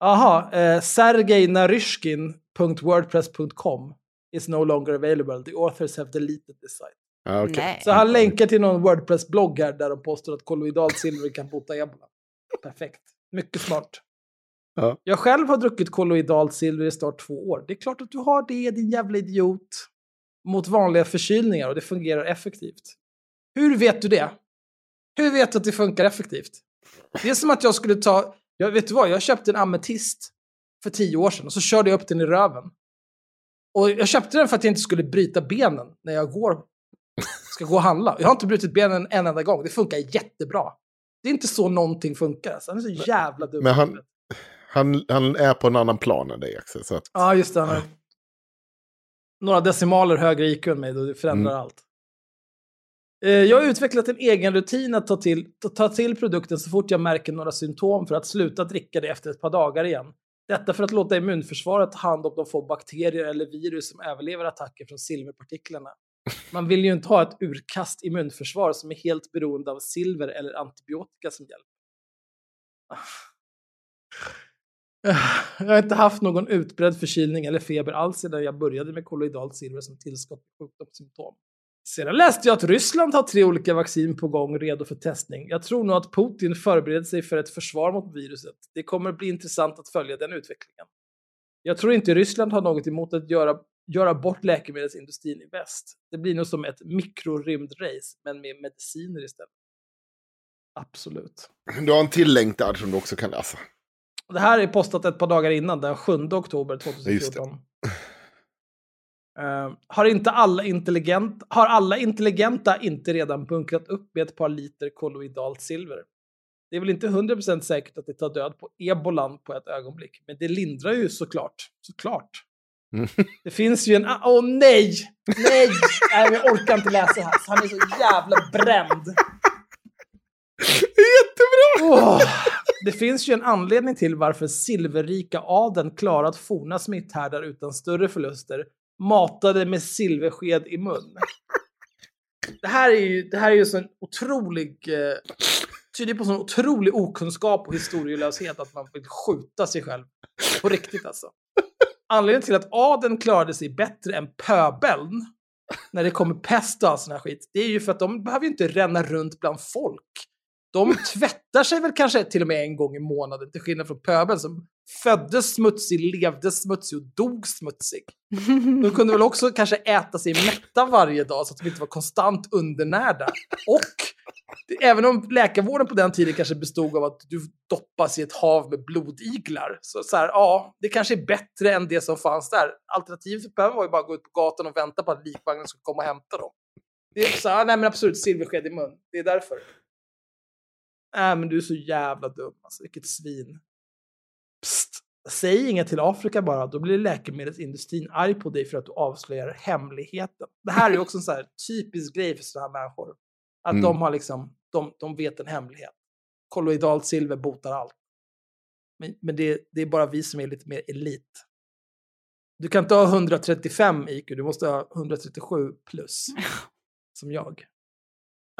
Aha, eh, sergejnaryshkin.wordpress.com is no longer available. The authors have deleted this site. Nej. Så han länkar till någon Wordpress-blogg här där de påstår att kolloidalt silver kan bota ebola. Perfekt. Mycket smart. Ja. Jag själv har druckit kolloidalt silver i snart två år. Det är klart att du har det, din jävla idiot. Mot vanliga förkylningar och det fungerar effektivt. Hur vet du det? Hur vet du att det funkar effektivt? Det är som att jag skulle ta... Jag vet du vad? Jag köpte en ametist för tio år sedan och så körde jag upp den i röven. Och jag köpte den för att jag inte skulle bryta benen när jag går, ska gå och handla. Jag har inte brutit benen en enda gång. Det funkar jättebra. Det är inte så någonting funkar. Alltså. Han är så jävla dum. Men han, han, han är på en annan plan än dig Axel. Så att, Ja, just det. Han har några decimaler högre IQ än mig, då det förändrar Mm. allt. Eh, Jag har utvecklat en egen rutin att ta till, ta till produkten så fort jag märker några symptom för att sluta dricka det efter ett par dagar igen. Detta för att låta immunförsvaret ta hand om de få bakterier eller virus som överlever attacker från silverpartiklarna. Man vill ju inte ha ett urkast immunförsvar som är helt beroende av silver eller antibiotika som hjälp. Jag har inte haft någon utbredd förkylning eller feber alls sedan jag började med kolloidalt silver som tillskott på sjukdomssymptom. Sedan läste jag att Ryssland har tre olika vaccin på gång redo för testning. Jag tror nog att Putin förbereder sig för ett försvar mot viruset. Det kommer bli intressant att följa den utvecklingen. Jag tror inte Ryssland har något emot att göra, göra bort läkemedelsindustrin i väst. Det blir nog som ett mikrorymdrace, men med mediciner istället. Absolut. du har en till länk där som du också kan läsa. Det här är postat ett par dagar innan, den 7 oktober just 2014. Eh, har, inte alla intelligent, har alla intelligenta inte redan bunkrat upp med ett par liter kolloidalt silver? Det är väl inte 100% säkert att det tar död på ebolan på ett ögonblick, men det lindrar ju såklart. Såklart. Mm. Det finns ju en... Åh nej! Nej! nej! Jag orkar inte läsa det här. Han är så jävla bränd. Jättebra! Åh, det finns ju en anledning till varför silverrika adeln klarat forna smitthärdar utan större förluster, matade med silversked i mun. Det här är ju, det här är ju så en otrolig... Eh, tyder på sån otrolig okunskap och historielöshet att man vill skjuta sig själv. På riktigt alltså. Anledningen till att adeln klarade sig bättre än pöbeln när det kommer pest och all sån här skit, det är ju för att de behöver ju inte ränna runt bland folk. De tvättar sig väl kanske till och med en gång i månaden, till skillnad från pöbeln som föddes smutsig, levde smutsig och dog smutsig. De kunde väl också kanske äta sig mätta varje dag så att de inte var konstant undernärda. Och även om läkarvården på den tiden kanske bestod av att du doppas i ett hav med blodiglar, så, så här, ja, det kanske är bättre än det som fanns där. Alternativet för pöbeln var ju bara att gå ut på gatan och vänta på att likvagnen skulle komma och hämta dem. Det är så här, nej men absolut, silversked i mun. Det är därför. Nej men du är så jävla dum alltså, vilket svin. Psst, säg inget till Afrika bara, då blir läkemedelsindustrin arg på dig för att du avslöjar hemligheten. Det här är ju också en så här typisk grej för sådana här människor. Att Mm. de har liksom, de, de vet en hemlighet. Kolloidalt silver botar allt. Men, men det, det är bara vi som är lite mer elit. Du kan inte ha 135 IQ, du måste ha 137 plus. Som jag.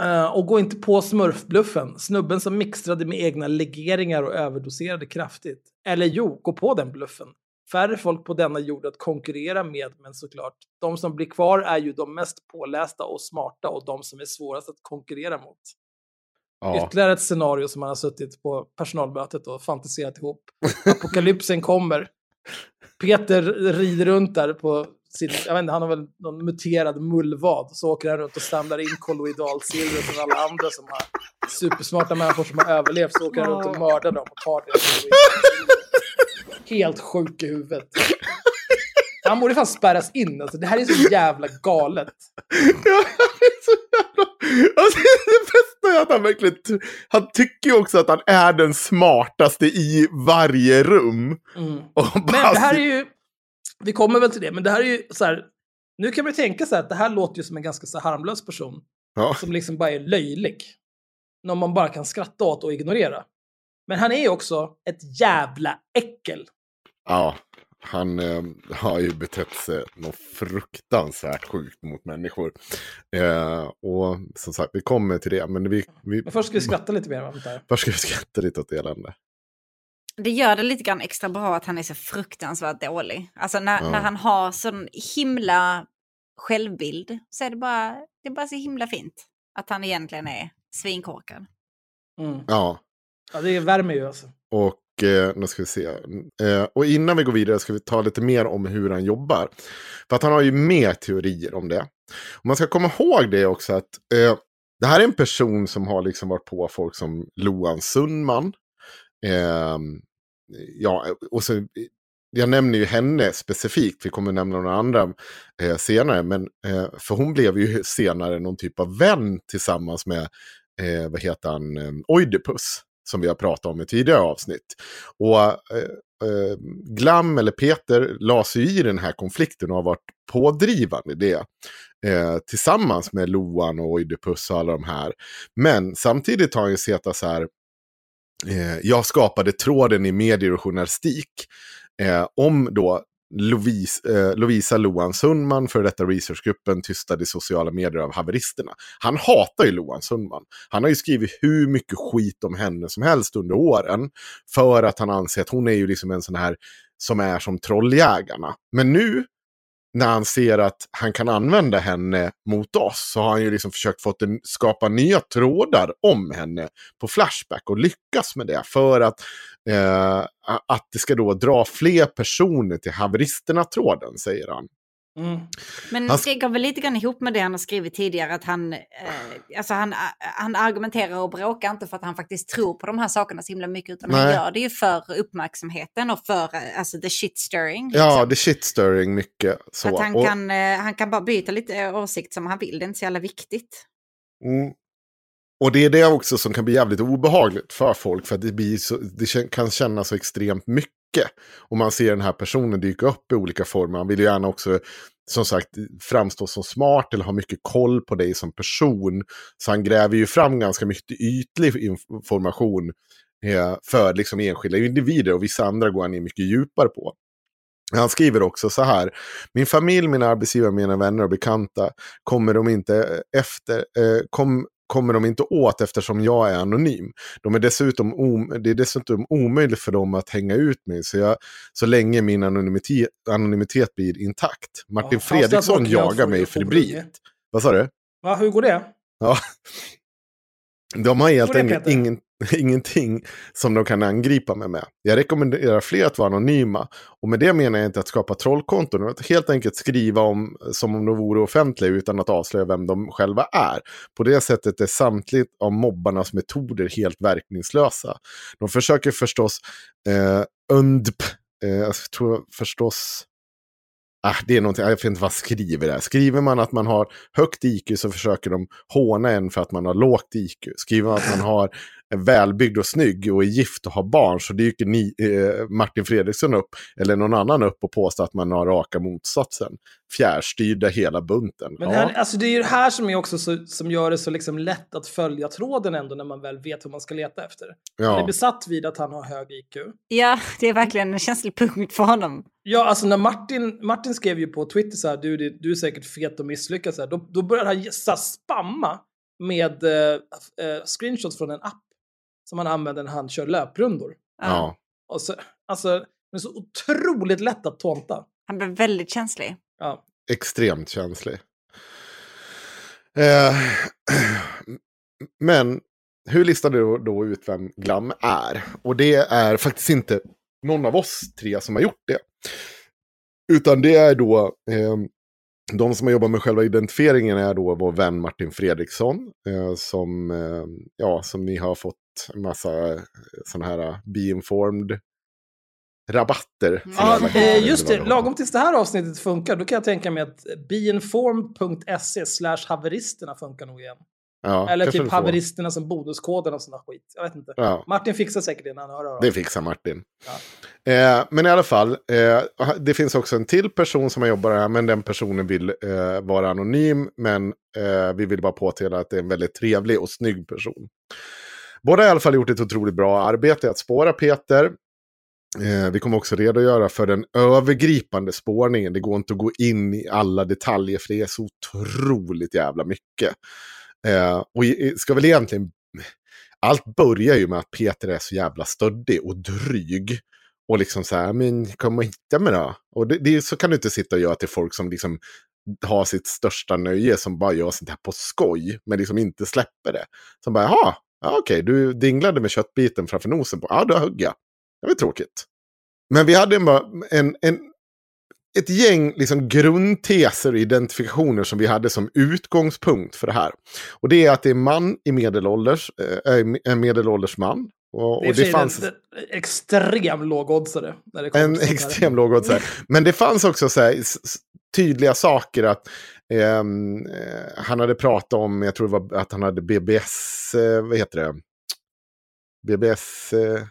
Eh, och gå inte på smurfbluffen. Snubben som mixtrade med egna legeringar och överdoserade kraftigt. Eller jo, gå på den bluffen. Färre folk på denna jord att konkurrera med, men såklart, de som blir kvar är ju de mest pålästa och smarta och de som är svårast att konkurrera mot. Ja. Ytterligare ett scenario som man har suttit på personalmötet och fantiserat ihop. Apokalypsen kommer. Peter rider runt där på sin, jag vet inte, han har väl någon muterad mullvad. Så åker han runt och samlar in kolloidalsilver från alla andra som har supersmarta människor som har överlevt. Så åker han runt och mördar dem och tar deras. Helt sjuk i huvudet. Han borde fan spärras in. Alltså, det här är så jävla galet. Ja, det är så jävla... Alltså, det bästa är att han verkligen... Han tycker ju också att han är den smartaste i varje rum. Mm. Och Men bara- det här är ju, vi kommer väl till det, men det här är ju så här, nu kan man ju tänka sig att det här låter ju som en ganska så harmlös person, Ja, som liksom bara är löjlig. Någon man bara kan skratta åt och ignorera. Men han är ju också ett jävla äckel. ja, han eh, har ju betett sig något fruktansvärt sjukt mot människor. Eh, och som sagt, vi kommer till det. Men vi, vi, Men först ska vi skratta lite mer. Först ska vi skratta lite åt elände. Det gör det lite grann extra bra att han är så fruktansvärt dålig. Alltså när, Ja. när han har sån himla självbild så är det bara, det är bara så himla fint. Att han egentligen är svinkorkad. Mm. Ja, Ja, det värmer ju alltså. Och eh, nu ska vi se. Eh, och innan vi går vidare ska vi ta lite mer om hur han jobbar. För att han har ju mer teorier om det. Och man ska komma ihåg det också att eh, det här är en person som har liksom varit på folk som Loan Sundman. Eh, ja, och så, jag nämner ju henne specifikt, vi kommer nämna några andra eh, senare. Men, eh, för hon blev ju senare någon typ av vän tillsammans med, eh, vad heter han, ehm, Oidipus som vi har pratat om i tidigare avsnitt. Och eh, eh, Glam eller Peter la sig i den här konflikten och har varit pådrivande i det. Eh, tillsammans med Loan och Oidipus och alla de här. Men samtidigt har han ju sett så här. Eh, jag skapade tråden i medier och journalistik. Eh, om då Lovisa, eh, Lovisa Loan Sundman, för detta researchgruppen, tystade i sociala medier av haveristerna. Han hatar ju Loan Sundman. Han har ju skrivit hur mycket skit om henne som helst under åren. För att han anser att hon är ju liksom en sån här som är som trolljägarna. Men nu när han ser att han kan använda henne mot oss så har han ju liksom försökt få en, skapa nya trådar om henne på Flashback och lyckas med det för att, eh, att det ska då dra fler personer till haveristerna-tråden, säger han. Mm. Men Han- det går väl lite grann ihop med det han har skrivit tidigare, att han, eh, alltså han, han argumenterar och bråkar inte för att han faktiskt tror på de här sakerna så himla mycket, utan han Nej. gör det ju för uppmärksamheten och för eh, alltså, the shit stirring. Ja, liksom. det är shitstirring mycket. Så. Att han, Och- kan, eh, han kan bara byta lite åsikt som han vill, det är inte så jävla viktigt. Mm. Och det är det också som kan bli jävligt obehagligt för folk. För att det, blir så, det kän- kan kännas så extremt mycket. Och man ser den här personen dyka upp i olika former. Han vill ju gärna också, som sagt, framstå som smart eller ha mycket koll på dig som person. Så han gräver ju fram ganska mycket ytlig information eh, för liksom enskilda individer. Och vissa andra går han in mycket djupare på. Han skriver också så här. Min familj, mina arbetsgivare, mina vänner och bekanta kommer de inte efter, eh, kom, kommer de inte åt eftersom jag är anonym. De är dessutom om, det är dessutom omöjligt för dem att hänga ut mig så, jag, så länge min anonymitet, anonymitet blir intakt. Martin Ja, Fredriksson jagar mig febrilt. Vad sa du? Va, hur går det? Ja. De har helt enkelt ingen, ingenting som de kan angripa mig med. Jag rekommenderar fler att vara anonyma. Och med det menar jag inte att skapa trollkonton. utan Att helt enkelt skriva om som om de vore offentliga utan att avslöja vem de själva är. På det sättet är samtligt av mobbarnas metoder helt verkningslösa. De försöker förstås eh, undp, eh, jag tror förstås Ah, det är någonting, jag vet inte vad skriver det. Skriver man att man har högt IQ så försöker de håna en för att man har lågt IQ. Skriver man att man har är välbyggd och snygg och är gift och har barn så dyker ni, eh, Martin Fredriksson upp eller någon annan upp och påstår att man har raka motsatsen. Fjärrstyrda hela bunten. Men ja. det, här, alltså det är ju det här som, är också så, som gör det så liksom lätt att följa tråden ändå när man väl vet vad man ska leta efter. Han är ja. besatt vid att han har hög IQ. Ja, det är verkligen en känslig punkt för honom. Ja, alltså när Martin, Martin skrev ju på Twitter så här, du, du är säkert fet och misslyckad så här, då, då började han så här, spamma med eh, eh, screenshots från en app som han använder när han kör löprundor. Ja. Och så, alltså, det är så otroligt lätt att tånta. Han blev väldigt känslig. Ja. extremt känslig. Eh, men hur listar du då ut vem Glam är? Och det är faktiskt inte någon av oss tre som har gjort det. Utan det är då, eh, de som har jobbat med själva identifieringen är då vår vän Martin Fredriksson. Eh, som, eh, ja, som ni har fått en massa sådana här be informed rabatter. för Ja, eh, just det. Lagom tills det här avsnittet funkar, då kan jag tänka mig att beinformed.se slash haveristerna funkar nog igen. Ja, Eller typ haveristerna som bonuskoden och där skit. Jag vet inte. Ja. Martin fixar säkert det när han hör av Det fixar Martin. Eh, men i alla fall, eh, det finns också en till person som har jobbat här, men den personen vill eh, vara anonym. Men eh, vi vill bara påtala att det är en väldigt trevlig och snygg person. Båda har i alla fall gjort ett otroligt bra arbete att spåra Peter. Eh, vi kommer också redogöra för den övergripande spårningen. Det går inte att gå in i alla detaljer för det är så otroligt jävla mycket. Eh, och ska väl egentligen allt börjar ju med att Peter är så jävla stöddig och dryg. Och liksom så här, men kom och hitta mig då. Och det, det, så kan du inte sitta och göra till folk som liksom har sitt största nöje, som bara gör sånt här på skoj, men liksom inte släpper det. Som bara, jaha, ja, okej, du dinglade med köttbiten framför nosen på, ja, då högg jag. Det var tråkigt. Men vi hade en, en, en, ett gäng liksom grundteser och identifikationer som vi hade som utgångspunkt för det här. Och det är att det är man i medelålders, äh, en medelålders man. Och, Det, och det fanns en, en extrem lågoddsare. En extrem lågoddsare. Men det fanns också så här, tydliga saker att ehm, eh, han hade pratat om, jag tror det var att han hade BBS, eh, vad heter det? BBS, eh,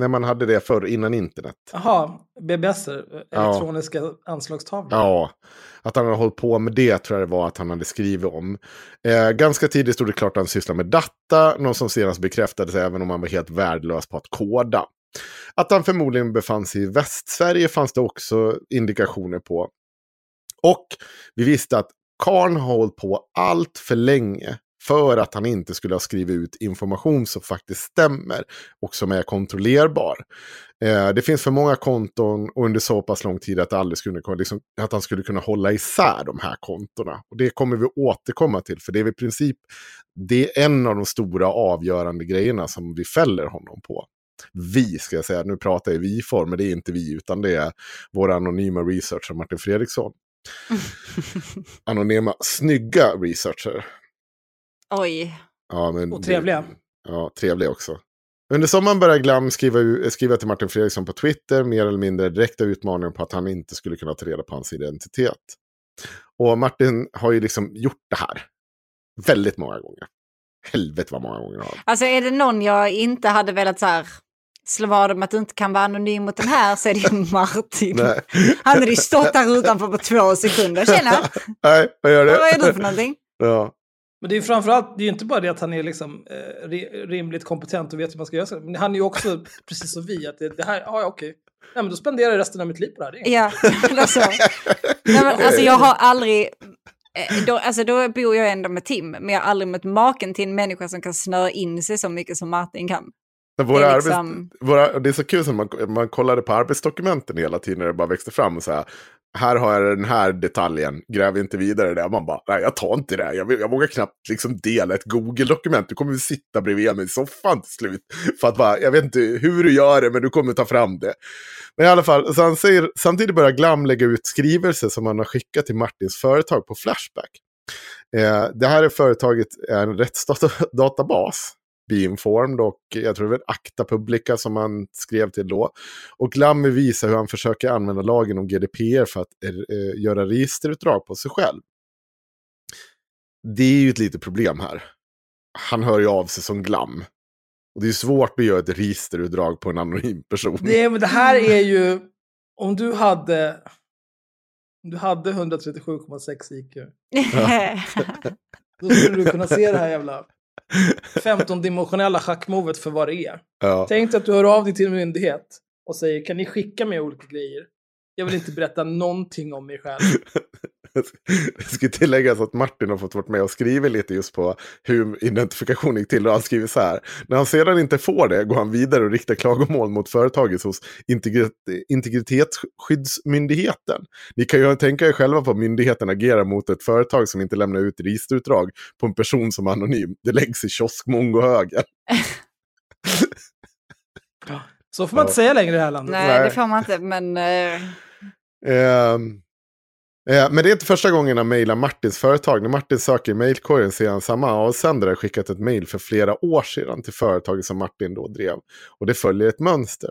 när man hade det förr innan internet. Jaha, BBS, elektroniska anslagstavlor. Ja, att han hade hållit på med det tror jag det var att han hade skrivit om. Eh, ganska tidigt stod det klart att han sysslade med data, något som senast bekräftades även om han var helt värdelös på att koda. Att han förmodligen befann sig i Västsverige fanns det också indikationer på. Och vi visste att Karn har hållit på allt för länge för att han inte skulle ha skrivit ut information som faktiskt stämmer och som är kontrollerbar. Eh, det finns för många konton under så pass lång tid att, aldrig skulle, kunna- liksom, att han skulle kunna hålla isär de här kontona. Och det kommer vi återkomma till, för det är i princip det är en av de stora avgörande grejerna som vi fäller honom på. Vi, ska jag säga, nu pratar jag i vi-form, men det är inte vi, utan det är våra anonyma researcher Martin Fredriksson. Anonyma, snygga researcher. Oj. Ja, men Och trevliga. Ja, trevliga också. Under sommaren började Glam skriva, skriva till Martin Fredriksson på Twitter, mer eller mindre direkta utmaningar på att han inte skulle kunna ta reda på hans identitet. Och Martin har ju liksom gjort det här väldigt många gånger. Helvete vad många gånger har. Alltså är det någon jag inte hade velat så här slå vad om att du inte kan vara anonym mot den här så är det ju Martin. Nej. Han hade ju stått där utanför på två sekunder. Tjena, Nej, vad gör vad det? är du för någonting? Ja. Men det är ju framförallt, det är ju inte bara det att han är liksom eh, ri- rimligt kompetent och vet hur man ska göra så. Men han är ju också, precis som vi, att det, det här, ja okej. Nej men då spenderar jag resten av mitt liv på det här. Det. Ja, alltså, nej, men, alltså jag har aldrig, eh, då, alltså då bor jag ändå med Tim, men jag har aldrig mött maken till en människa som kan snöa in sig så mycket som Martin kan. Våra Det är arbets... liksom- våra... det är så kul som man, man kollade på arbetsdokumenten hela tiden när det bara växte fram. Och så här, här har jag den här detaljen, gräv inte vidare där. Man bara, nej jag tar inte det. här. Jag, vill- jag vågar knappt liksom dela ett Google-dokument. Du kommer sitta bredvid mig i soffan till slut. För att bara, jag vet inte hur du gör det, men du kommer ta fram det. Men i alla fall, så han säger, samtidigt börjar Glam lägga ut skrivelser som han har skickat till Martins företag på Flashback. Eh, det här är företaget är en rättsdatabas. Beinformed och jag tror det var Acta Publica som han skrev till då. Och Glam visar hur han försöker använda lagen om GDPR för att eh, göra registerutdrag på sig själv. Det är ju ett litet problem här. Han hör ju av sig som Glam. Och det är svårt att göra ett registerutdrag på en anonym person. Det, men det här är ju, om du hade, om du hade 137,6 IQ, då skulle du kunna se det här jävla 15-dimensionella schackmovet för vad det är. Ja. Tänk dig att du hör av dig till en myndighet och säger kan ni skicka mig olika grejer? Jag vill inte berätta någonting om mig själv. Det ska tilläggas att Martin har fått vara med och skriva lite just på hur identifikation gick till. Och han skriver så här. När han sedan inte får det går han vidare och riktar klagomål mot företaget hos integrit Integritetsskyddsmyndigheten. Ni kan ju tänka er själva på att myndigheten agerar mot ett företag som inte lämnar ut registerutdrag på en person som är anonym. Det läggs i kioskmongohögen. Så får man inte säga längre i det här landet. Nej, Nej. det får man inte, men... Ehm, eh, Eh, men det är inte första gången han mejlar Martins företag. När Martin söker i mejlkorgen ser han samma avsändare skickat ett mejl för flera år sedan till företaget som Martin då drev. Och det följer ett mönster.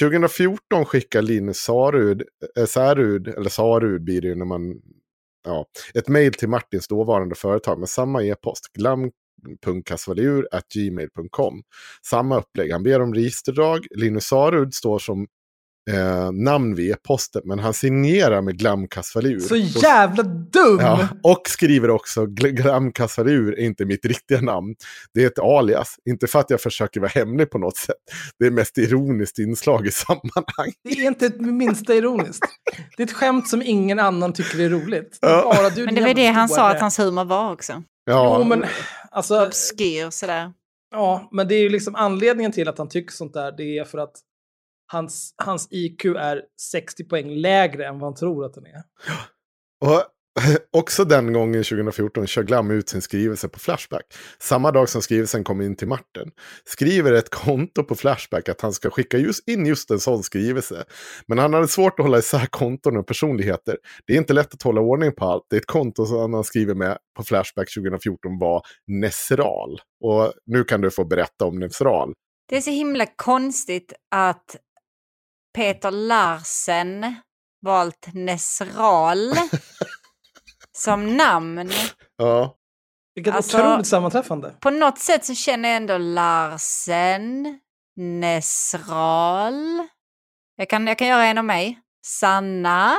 2014 skickar Linus Sarud, eh, Särud, eller Sarud blir det ju när man, ja, ett mejl till Martins dåvarande företag med samma e-post, glam.kasvalur.gmail.com. Samma upplägg, han ber om registerdrag, Linus Sarud står som eh, namn vid e-posten, men han signerar med Glam Kasvalur. Så jävla dum! Ja, och skriver också Gl- Glam Kasvalur är inte mitt riktiga namn. Det är ett alias. Inte för att jag försöker vara hemlig på något sätt. Det är mest ironiskt inslag i sammanhang. Det är inte ett minsta ironiskt. Det är ett skämt som ingen annan tycker är roligt. Det är bara du, Men det var det han sa att hans humor var också. Ja, Jo, men alltså... Obskyr sådär. Ja, men det är ju liksom anledningen till att han tycker sånt där. Det är för att hans, hans IQ är 60 poäng lägre än vad han tror att den är. Och också den gången 2014 kör Glam ut sin skrivelse på Flashback. Samma dag som skrivelsen kom in till Martin. Skriver ett konto på Flashback att han ska skicka just in just en sån skrivelse. Men han hade svårt att hålla isär konton och personligheter. Det är inte lätt att hålla ordning på allt. Det är ett konto som han skriver med på Flashback 2014 var Nesral. Och nu kan du få berätta om Nesral. Det är så himla konstigt att Peter Larsen valt Nesral som namn. Ja, Vilket Alltså- otroligt sammanträffande. På något sätt så känner jag ändå Larsen, Nesral. Jag kan, jag kan göra en av mig. Sanna,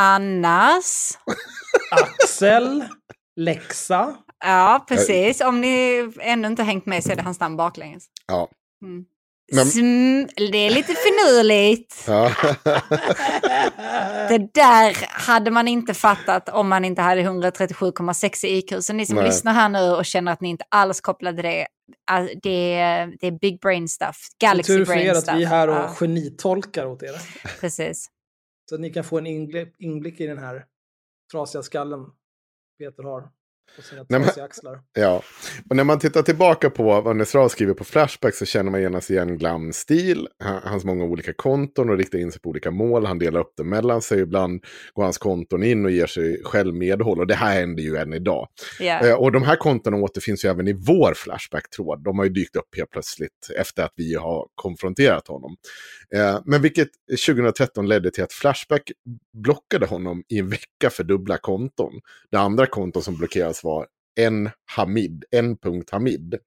Annas. Axel, Lexa. Ja, precis. Om ni ännu inte hängt med så är det hans namn baklänges. ja. Mm. Men- Sm- det är lite finurligt. ja. Det där hade man inte fattat om man inte hade 137,6 i IQ. Så ni som Nej. lyssnar här nu och känner att ni inte alls kopplade det, det, är- det är big brain stuff. Galaxy Tur för brain er stuff. att vi är här och Ja, genitolkar åt er. precis. Så att ni kan få en inblick, inblick i den här trasiga skallen Peter har på sina trasiga axlar. Ja, och när man tittar tillbaka på vad Nesra skriver på Flashback så känner man genast igen Glams stil, ha- hans många olika konton och riktar in sig på olika mål. Han delar upp det mellan sig. Ibland går hans konton in och ger sig själv medhåll. Och det här händer ju än idag. Eh, och de här kontona återfinns ju även i vår Flashback-tråd. De har ju dykt upp helt plötsligt efter att vi har konfronterat honom. Eh, men vilket 2013 ledde till att Flashback blockade honom i en vecka för dubbla konton. Det andra konton som blockerades var en Hamid, en punkt Hamid.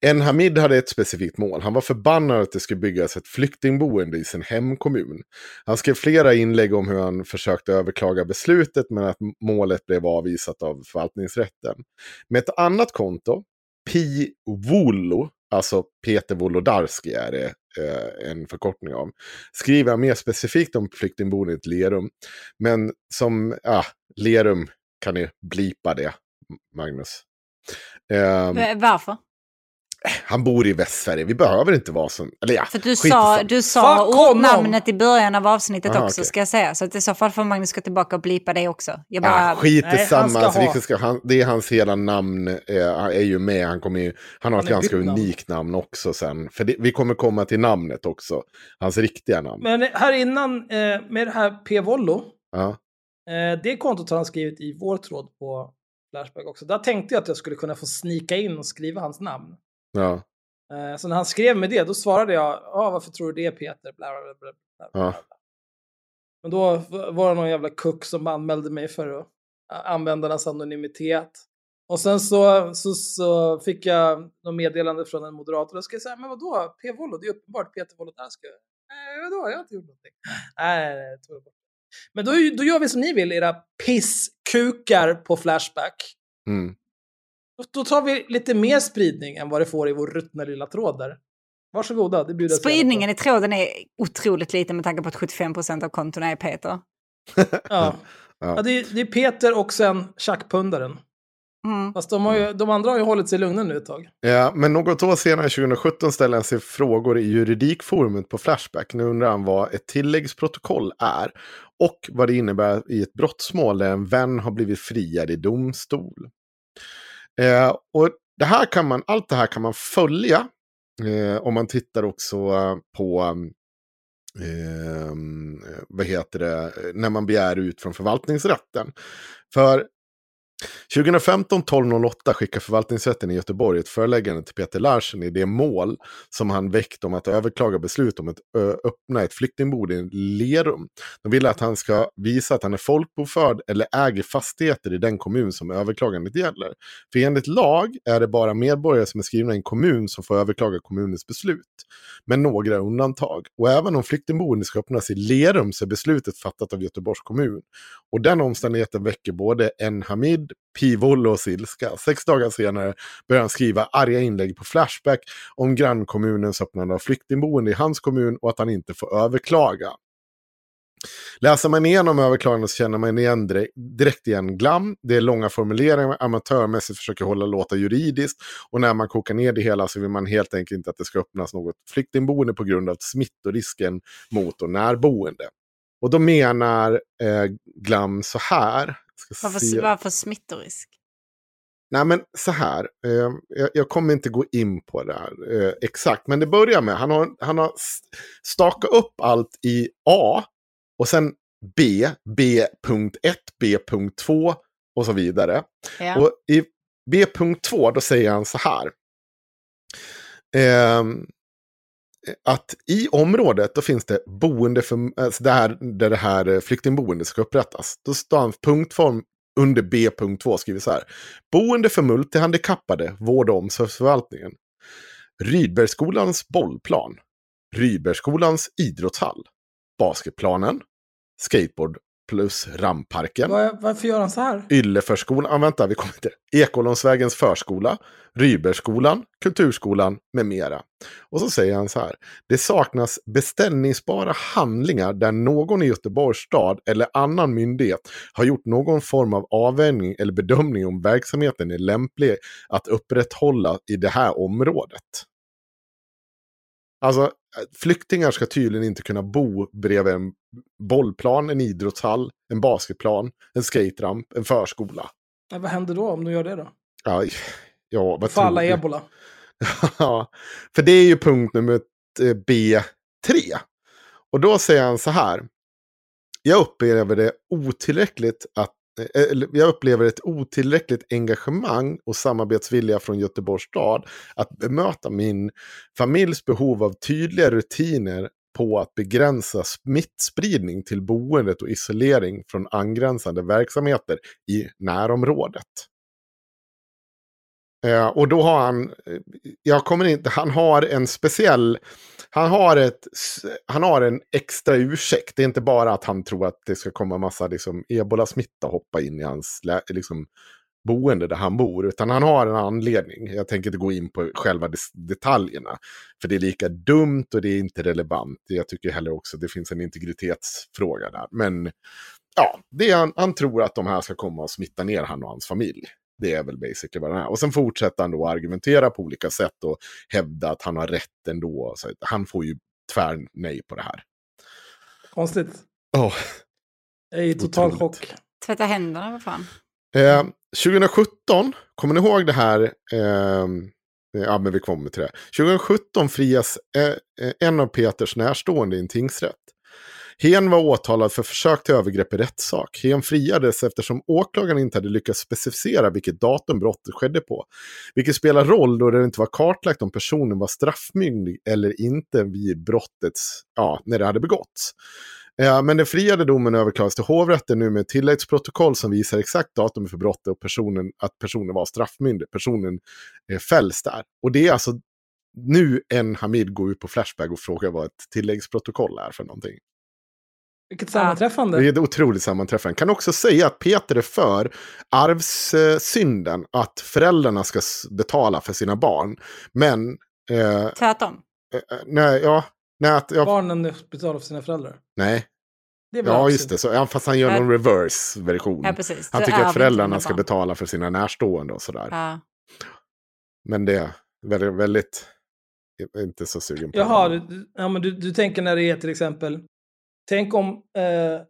En Hamid hade ett specifikt mål. Han var förbannad att det skulle byggas ett flyktingboende i sin hemkommun. Han skrev flera inlägg om hur han försökte överklaga beslutet men att målet blev avvisat av förvaltningsrätten. Med ett annat konto, Pi Volo, alltså Peter Wolodarski är det eh, en förkortning av, skriver han mer specifikt om flyktingboendet Lerum. Men som, ja, Lerum kan ni blipa det, Magnus. V- Varför? han bor i Västsverige, vi behöver inte vara som... Eller ja, För du sa, du sa ortnamnet i början av avsnittet Aha, också okej. ska jag säga. Så att i så fall får Magnus gå tillbaka och blipa det också. Jag bara, Ja, skit i Nej, samma. Alltså, det, ska, han, det är hans hela namn. Eh, han är ju med. Han, kommer ju, han har Han ett ganska bytt namn. unikt namn också sen. För det, vi kommer komma till namnet också. Hans riktiga namn. Men här innan, eh, med det här P. Vollo, Ja, det kontot har han skrivit i vår tråd på Flashback också. Där tänkte jag att jag skulle kunna få snika in och skriva hans namn. ja, Eh, så när han skrev med det, då svarade jag, ah, varför tror du det Peter? Bla, bla, bla, bla, bla. Ja. Men då var det någon jävla kuck som anmälde mig för användarnas anonymitet. Och sen så, så, så fick jag något meddelande från en moderator och ska jag säga, men vadå, P. Vollo, det är uppenbart Peter Wolodarski. Nej, vadå, jag har inte gjort någonting. Nej, nej, nej, tog det bort. Men då, då gör vi som ni vill, era pisskukar på Flashback. mm. Då, då tar vi lite mer spridning än vad det får i vår ruttna lilla tråd där. Varsågoda, det bjuder spridningen i tråden är otroligt liten med tanke på att 75% av kontona är Peter. Ja. ja det, är, det är Peter och sen tjackpundaren. Mm. Fast de, har ju, de andra har ju hållit sig lugna nu ett tag. Ja, men något år senare, 2017, ställer han sig frågor i juridikforumet på Flashback. Nu undrar han vad ett tilläggsprotokoll är och vad det innebär i ett brottsmål där en vän har blivit friad i domstol. Eh, och det här kan man, allt det här kan man följa eh, om man tittar också på eh, vad heter det, när man begär ut från förvaltningsrätten. För 2015 12.08 skickar förvaltningsrätten i Göteborg ett föreläggande till Peter Larsen i det mål som han väckt om att överklaga beslut om att öppna ett flyktingboende i Lerum. De vill att han ska visa att han är folkbokförd eller äger fastigheter i den kommun som överklagandet gäller. För enligt lag är det bara medborgare som är skrivna i en kommun som får överklaga kommunens beslut. Men några undantag. Och även om flyktingboende ska öppnas i Lerum så är beslutet fattat av Göteborgs kommun. Och den omständigheten väcker både en Hamid Pivoll och Silska. Sex dagar senare börjar han skriva arga inlägg på Flashback om grannkommunens öppnande av flyktingboende i hans kommun och att han inte får överklaga. Läser man igenom överklagandet så känner man igen direkt igen glam. Det är långa formuleringar, amatörmässigt försöker hålla låta juridiskt. Och när man kokar ner det hela så vill man helt enkelt inte att det ska öppnas något flyktingboende på grund av smittorisken mot och närboende. Och då menar eh, Glam så här. Varför, varför smittorisk? Nej men så här, eh, jag, jag, kommer inte gå in på det här eh, exakt. Men det börjar med, han har, han har stakat upp allt i A. Och sen B, B.1, B.2 och så vidare. Ja. Och i B.2 då säger han så här. Eh, att i området då finns det boende för, alltså där, där det här eh, flyktingboendet ska upprättas. Då står han punktform under B.2 skriver så här. Boende för multihandikappade, vård och omsorgsförvaltningen. Rydbergsskolans bollplan. Rydbergsskolans idrottshall. Basketplanen. Skateboard plus Ramparken. Var, varför gör han så här? Ylleförskolan, ah, vänta vi kommer inte. Ekolonsvägens förskola, Rybergsskolan, Kulturskolan med mera. Och så säger han så här. Det saknas beställningsbara handlingar där någon i Göteborgs stad eller annan myndighet har gjort någon form av avvägning eller bedömning om verksamheten är lämplig att upprätthålla i det här området. Alltså, flyktingar ska tydligen inte kunna bo bredvid en bollplan, en idrottshall, en basketplan, en skateramp, en förskola. Ja, vad händer då om de gör det då? Ja, ja vad Falla tror ebola. ja, för det är ju punkt nummer eh, B3. Och då säger han så här. Jag upplever det otillräckligt att Eh, eh, jag upplever ett otillräckligt engagemang och samarbetsvilja från Göteborgs stad att bemöta min familjs behov av tydliga rutiner på att begränsa smittspridning till boendet och isolering från angränsande verksamheter i närområdet. Eh, och då har han, eh, jag kommer inte, han har en speciell, han har, ett, han har en extra ursäkt. Det är inte bara att han tror att det ska komma massa liksom, ebola-smitta hoppa in i hans liksom, boende där han bor. Utan han har en anledning. Jag tänker inte gå in på själva detaljerna. För det är lika dumt och det är inte relevant. Jag tycker heller också att det finns en integritetsfråga där. Men ja, det är, han, han tror att de här ska komma och smitta ner han och hans familj. Det är väl basically vad den är. Och sen fortsätter han då argumentera på olika sätt och hävda att han har rätt ändå. Så han får ju tvär nej på det här. Konstigt. Oh. Jag är i total chock. Tvätta händerna, vad fan. Eh, 2017, kommer ni ihåg det här? Eh, ja, men vi kommer till det. 2017 frias eh, en av Peters närstående i en tingsrätt. Hen var åtalad för försök till övergrepp i rättssak. Hen friades eftersom åklagaren inte hade lyckats specificera vilket datum brottet skedde på. Vilket spelar roll då det inte var kartlagt om personen var straffmyndig eller inte vid brottets, ja, när det hade begåtts. Eh, men den friade domen överklagas till hovrätten nu med ett tilläggsprotokoll som visar exakt datum för brottet och personen, att personen var straffmyndig. Personen eh, fälls där. Och det är alltså nu en Hamid går ut på Flashback och frågar vad ett tilläggsprotokoll är för någonting. Vilket sammanträffande. Det är ett otroligt sammanträffande. Kan också säga att Peter är för arvssynden. Att föräldrarna ska betala för sina barn. Men... Eh, Tvärtom? Eh, nej, ja. Nej, att, ja. Barnen betalar för sina föräldrar? Nej. Ja, just det. Så, ja, fast han gör någon reverse-version. Ja. Han tycker att föräldrarna ska betala för sina närstående och sådär. Ja. Men det är väldigt, väldigt inte så sugen på Jaha, det. du, ja, men du, du tänker när det är till exempel, tänk om eh,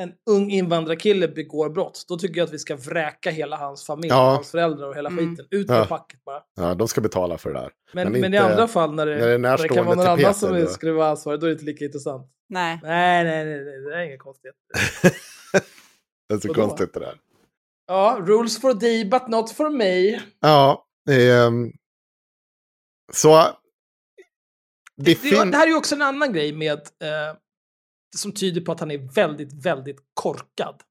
en ung invandrarkille begår brott. Då tycker jag att vi ska vräka hela hans familj, Ja. hans föräldrar och hela Mm. skiten. Ut Ja. med packet bara. Ja, de ska betala för det där. Men, Men men, i andra fall när det, när det är när det kan vara någon annan som då- skulle vara ansvarig, då är det inte lika intressant. Nej. Nej, nej, nej, nej det är inget konstigt. Det är så konstigt det där. Ja, rules for thee but not for me. Ja, ehm, så... Det, Det, det här är ju också en annan grej med, eh, som tyder på att han är väldigt, väldigt korkad.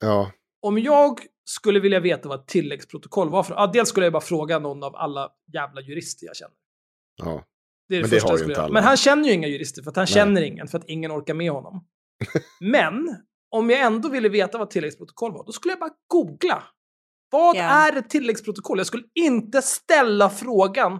ja, Om jag skulle vilja veta vad ett tilläggsprotokoll var för ja, dels skulle jag bara fråga någon av alla jävla jurister jag känner. ja. Det är det Men det första har jag skulle inte göra. alla. Men han känner ju inga jurister, för att han Nej. känner ingen, för att ingen orkar med honom. Men, om jag ändå ville veta vad tilläggsprotokoll var, då skulle jag bara googla. Vad Ja. är ett tilläggsprotokoll? Jag skulle inte ställa frågan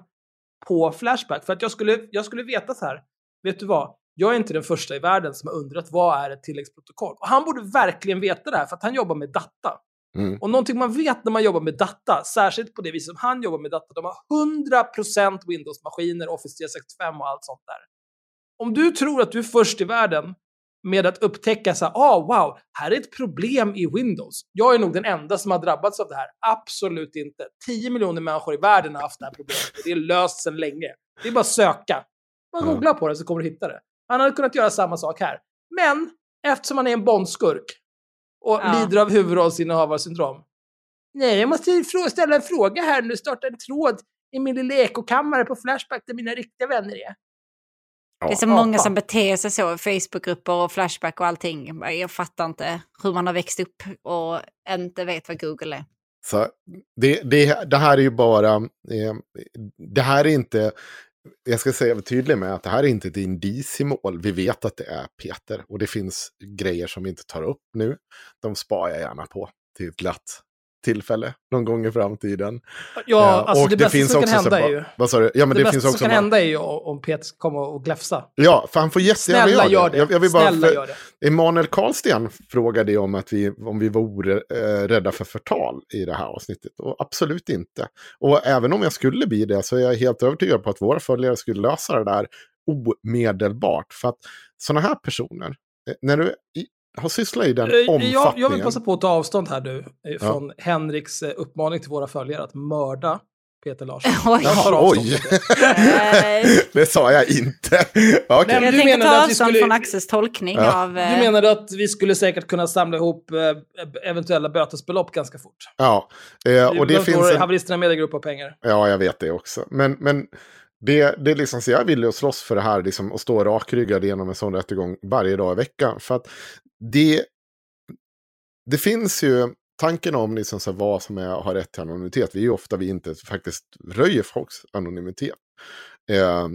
på Flashback, för att jag skulle, jag skulle veta så här, vet du vad? Jag är inte den första i världen som har undrat vad är ett tilläggsprotokoll? Och han borde verkligen veta det här, för att han jobbar med data. Mm. Och någonting man vet när man jobbar med data, särskilt på det viset som han jobbar med data, de har 100% Windows-maskiner, Office 365 och allt sånt där. Om du tror att du är först i världen med att upptäcka så här, ah, wow, här är ett problem i Windows. Jag är nog den enda som har drabbats av det här. Absolut inte. 10 miljoner människor i världen har haft det här problemet. Det är löst sedan länge. Det är bara att söka. Bara Ja. googla på det så kommer du hitta det. Han hade kunnat göra samma sak här. Men eftersom han är en bondskurk och Ja. lider av huvudrollsinnehavarsyndrom. Nej, jag måste ställa en fråga här nu. Starta en tråd i min lilla ekokammare på Flashback där mina riktiga vänner är. Det är så Ja, många som beter sig så i Facebookgrupper och Flashback och allting. Jag fattar inte hur man har växt upp och inte vet vad Google är. Så det, det, det här är ju bara... Eh, det här är inte... Jag ska säga tydlig med att det här är inte ett indiciemål. Vi vet att det är Peter. Och det finns grejer som vi inte tar upp nu. De sparar jag gärna på till ett glatt tillfälle någon gång i framtiden. Ja, Eh, alltså och det bästa som kan så hända bara- är ju... Vad sa du? Ja, men det, det, bästa finns som också... kan bara- hända är ju om Peter komma och gläfsa. Ja, för han får jättegärna Snälla göra gör det. Jag, jag vill bara, Snälla för, gör det. Emanuel Karlsten frågade om, att vi, om vi var eh, rädda för förtal i det här avsnittet. Och absolut inte. Och även om jag skulle bli det så är jag helt övertygad på att våra följare skulle lösa det där omedelbart. För att sådana här personer, eh, när du i, har sysslat i den Eh, omfattningen. Jag, jag vill passa på att ta avstånd här nu eh, från Henriks eh, uppmaning till våra följare att mörda Peter Larsson. Oj. Avstånd Oj, det. Det sa jag inte. Okej. Nej, men Jag menade ta att vi avstånd skulle- från Axels tolkning Ja. av... Du eh, menade att vi skulle säkert kunna samla ihop eh, eventuella bötesbelopp ganska fort. Ja, eh, och det finns en... Haveristerna med en grupp av pengar. Ja, jag vet det också. Men, men det, det är liksom så jag vill ju slåss för det här liksom, och stå rakryggad genom en sån rättegång varje dag i veckan. För att det, det finns ju tanken om liksom så här, vad som är, har rätt till anonymitet. Vi är ju ofta vi inte faktiskt röjer folks anonymitet. Eh,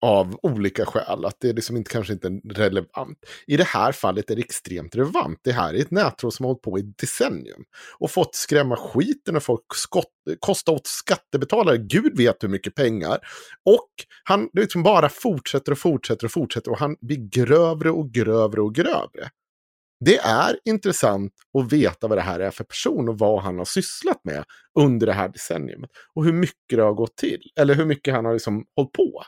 av olika skäl, att det är liksom inte, kanske inte är relevant. I det här fallet är det extremt relevant. Det här är ett nätråd som har hållit på i decennium och fått skrämma skiten och folk skott, kosta åt skattebetalare, gud vet hur mycket pengar. Och han liksom bara fortsätter och fortsätter och fortsätter och han blir grövre och grövre och grövre. Det är intressant att veta vad det här är för person och vad han har sysslat med under det här decenniet. Och hur mycket det har gått till, eller hur mycket han har liksom hållit på.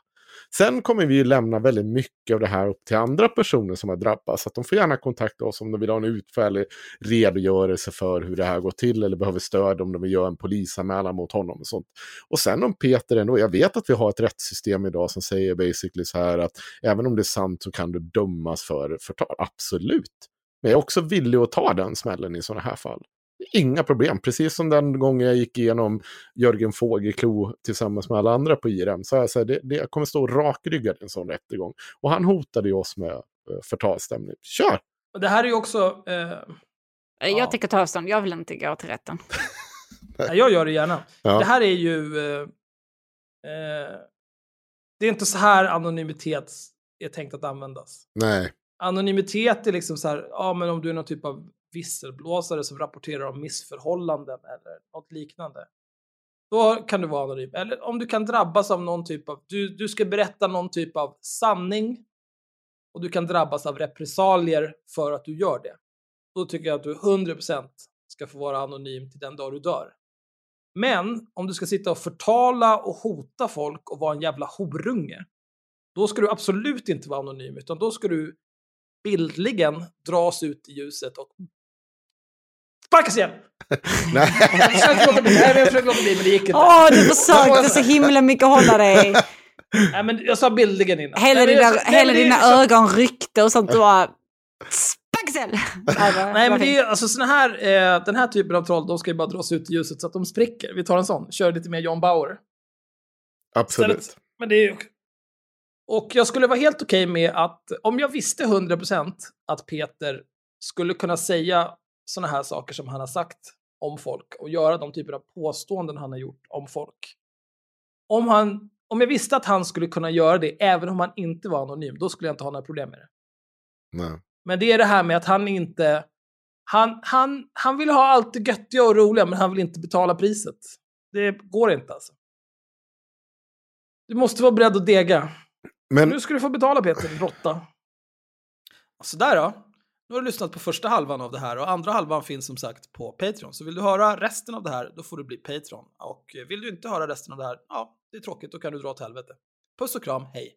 Sen kommer vi ju lämna väldigt mycket av det här upp till andra personer som har drabbats. Att de får gärna kontakta oss om de vill ha en utförlig redogörelse för hur det här går till eller behöver stöd om de vill göra en polisanmälan mot honom och sånt. Och sen om Peter ändå, jag vet att vi har ett rättssystem idag som säger basically så här att även om det är sant så kan du dömas för förtal. Absolut. Men jag är också villig att ta den smällen i sådana här fall. Inga problem. Precis som den gången jag gick igenom Jörgen Fågelklo tillsammans med alla andra på IRM. Så jag, så här, det, det, jag kommer stå rakryggad i en sån rättegång. Och han hotade ju oss med eh, förtalsstämning. Kör! Och det här är ju också... Eh, Jag Ja. tänker ta avstånd, jag vill inte gå till rätten. ja, jag gör det gärna. Ja. Det här är ju... Eh, eh, det är inte så här anonymitet är tänkt att användas. Nej. Anonymitet är liksom så här, ja men om du är någon typ av visselblåsare som rapporterar om missförhållanden eller något liknande. Då kan du vara anonym. Eller om du kan drabbas av någon typ av, du, du ska berätta någon typ av sanning och du kan drabbas av repressalier för att du gör det. Då tycker jag att du 100% ska få vara anonym till den dag du dör. Men om du ska sitta och förtala och hota folk och vara en jävla horunge, då ska du absolut inte vara anonym, utan då ska du bildligen dras ut i ljuset och sparkas igen! Nej. Jag försökte låta bli, nej, men jag försökte låta bli, men det gick inte. Åh, du försökte så himla mycket hålla dig. Nej, men jag sa bildligen innan. Hela Nej, dina, hela dina så- ögon ryckte och sånt. Du bara... Spaxel! Nej, men det är alltså såna här, eh, den här typen av troll, de ska ju bara dras ut i ljuset så att de spricker. Vi tar en sån, kör lite mer John Bauer. Absolut. Istället- Men det är ju... Och jag skulle vara helt okej med att, om jag visste 100% att Peter skulle kunna säga såna här saker som han har sagt om folk och göra de typer av påståenden han har gjort om folk. Om, han, om jag visste att han skulle kunna göra det även om han inte var anonym, då skulle jag inte ha några problem med det. Nej. Men det är det här med att han inte... Han, han, han vill ha allt det göttiga och roliga, men han vill inte betala priset. Det går inte alltså. Du måste vara beredd att dega. Men Nu ska du få betala Peter, råtta. Sådär då. Nu har du lyssnat på första halvan av det här och andra halvan finns som sagt på Patreon. Så vill du höra resten av det här, då får du bli Patreon. Och eh, vill du inte höra resten av det här, ja, det är tråkigt, då kan du dra åt helvete. Puss och kram, hej.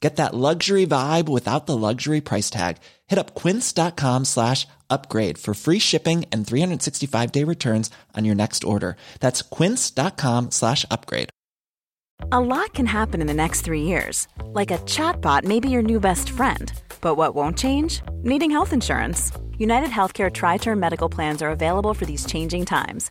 Get that luxury vibe without the luxury price tag. Hit up quince.com slash upgrade for free shipping and 365 day returns on your next order. That's quince.com slash upgrade. A lot can happen in the next three years. Like a chatbot may be your new best friend. But what won't change? Needing health insurance. United Healthcare Tri Term Medical Plans are available for these changing times.